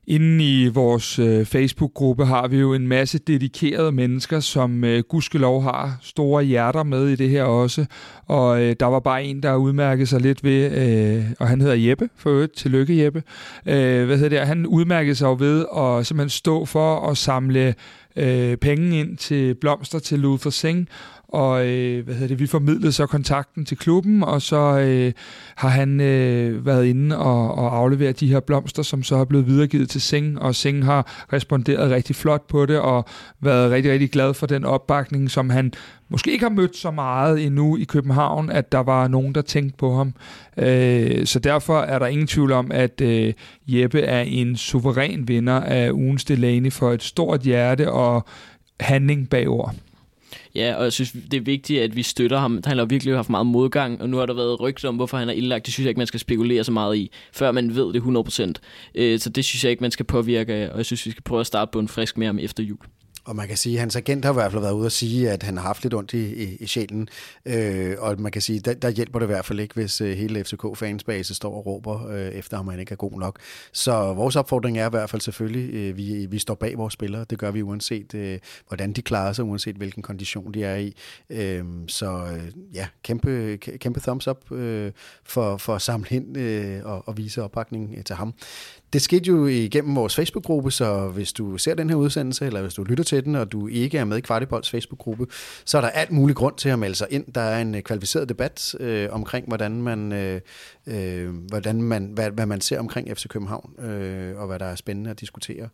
Inden i vores øh, Facebook-gruppe har vi jo en masse dedikerede mennesker, som øh, gudskelov har store hjerter med i det her også. Og øh, der var bare en, der udmærkede sig lidt ved, øh, og han hedder Jeppe, for øvrigt. Tillykke Jeppe. Øh, hvad hedder det? Han udmærkede sig jo ved at simpelthen stå for at samle øh, penge ind til blomster til Luther Singh, og øh, hvad hedder det, vi formidlede så kontakten til klubben, og så øh, har han øh, været inde og, og afleveret de her blomster, som så er blevet videregivet til Seng, og Seng har responderet rigtig flot på det, og været rigtig, rigtig glad for den opbakning, som han måske ikke har mødt så meget endnu i København, at der var nogen, der tænkte på ham. Øh, så derfor er der ingen tvivl om, at øh, Jeppe er en suveræn vinder af ugens Delaney for et stort hjerte og handling bag ord. Ja, og jeg synes, det er vigtigt, at vi støtter ham. Han har virkelig haft meget modgang, og nu har der været rygter om, hvorfor han er indlagt. Det synes jeg ikke, man skal spekulere så meget i, før man ved det 100%. Øh, så det synes jeg ikke, man skal påvirke, og jeg synes, vi skal prøve at starte på en frisk med ham efter jul. Og man kan sige, at hans agent har i hvert fald været ude og sige, at han har haft lidt ondt i, i, i sjælen. Øh, og man kan sige, der, der hjælper det i hvert fald ikke, hvis øh, hele FCK-fansbase står og råber øh, efter ham, han ikke er god nok. Så vores opfordring er i hvert fald selvfølgelig, øh, vi, vi står bag vores spillere. Det gør vi uanset, øh, hvordan de klarer sig, uanset hvilken kondition de er i. Øh, så øh, ja, kæmpe, kæmpe thumbs up øh, for, for at samle ind øh, og, og vise opbakning øh, til ham. Det skete jo igennem vores Facebook-gruppe, så hvis du ser den her udsendelse, eller hvis du lytter til den, og du ikke er med i Kvartibolds Facebook-gruppe, så er der alt mulig grund til at melde sig ind. Der er en øh, kvalificeret debat øh, omkring, hvordan man, øh, øh, hvordan man, hvad, hvad man ser omkring FC København, øh, og hvad der er spændende at diskutere.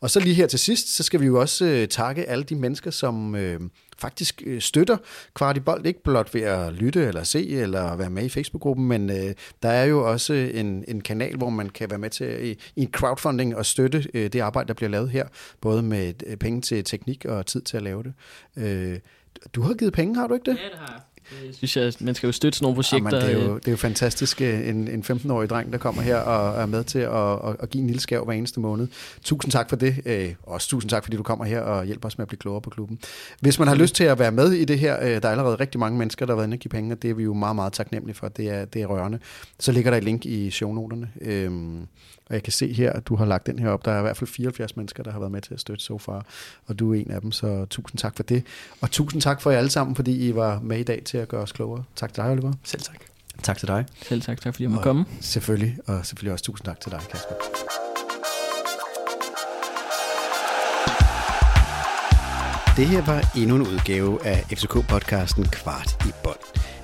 Og så lige her til sidst, så skal vi jo også øh, takke alle de mennesker, som... Øh, faktisk øh, støtter Kvartibolt, ikke blot ved at lytte eller se eller være med i Facebook-gruppen, men øh, der er jo også en, en kanal, hvor man kan være med til i, i en crowdfunding og støtte øh, det arbejde, der bliver lavet her, både med øh, penge til teknik og tid til at lave det. Øh, du har givet penge, har du ikke det? Ja, det har jeg. Synes jeg, man skal jo støtte sådan nogle projekter. Jamen, det, er jo, det er jo fantastisk, øh, en, en 15-årig dreng, der kommer her og er med til at, at, give en lille skæv hver eneste måned. Tusind tak for det. Øh, også tusind tak, fordi du kommer her og hjælper os med at blive klogere på klubben. Hvis man har lyst til at være med i det her, øh, der er allerede rigtig mange mennesker, der har været inde og give penge, og det er vi jo meget, meget taknemmelige for. Det er, det er rørende. Så ligger der et link i shownoterne. Øhm, og jeg kan se her, at du har lagt den her op. Der er i hvert fald 74 mennesker, der har været med til at støtte so far, og du er en af dem, så tusind tak for det. Og tusind tak for jer alle sammen, fordi I var med i dag til at gøre os klogere. Tak til dig, Oliver. Selv tak. Tak til dig. Selv tak, tak fordi jeg måtte komme. Selvfølgelig, og selvfølgelig også tusind tak til dig, Kasper. Det her var endnu en udgave af FCK-podcasten Kvart i bold.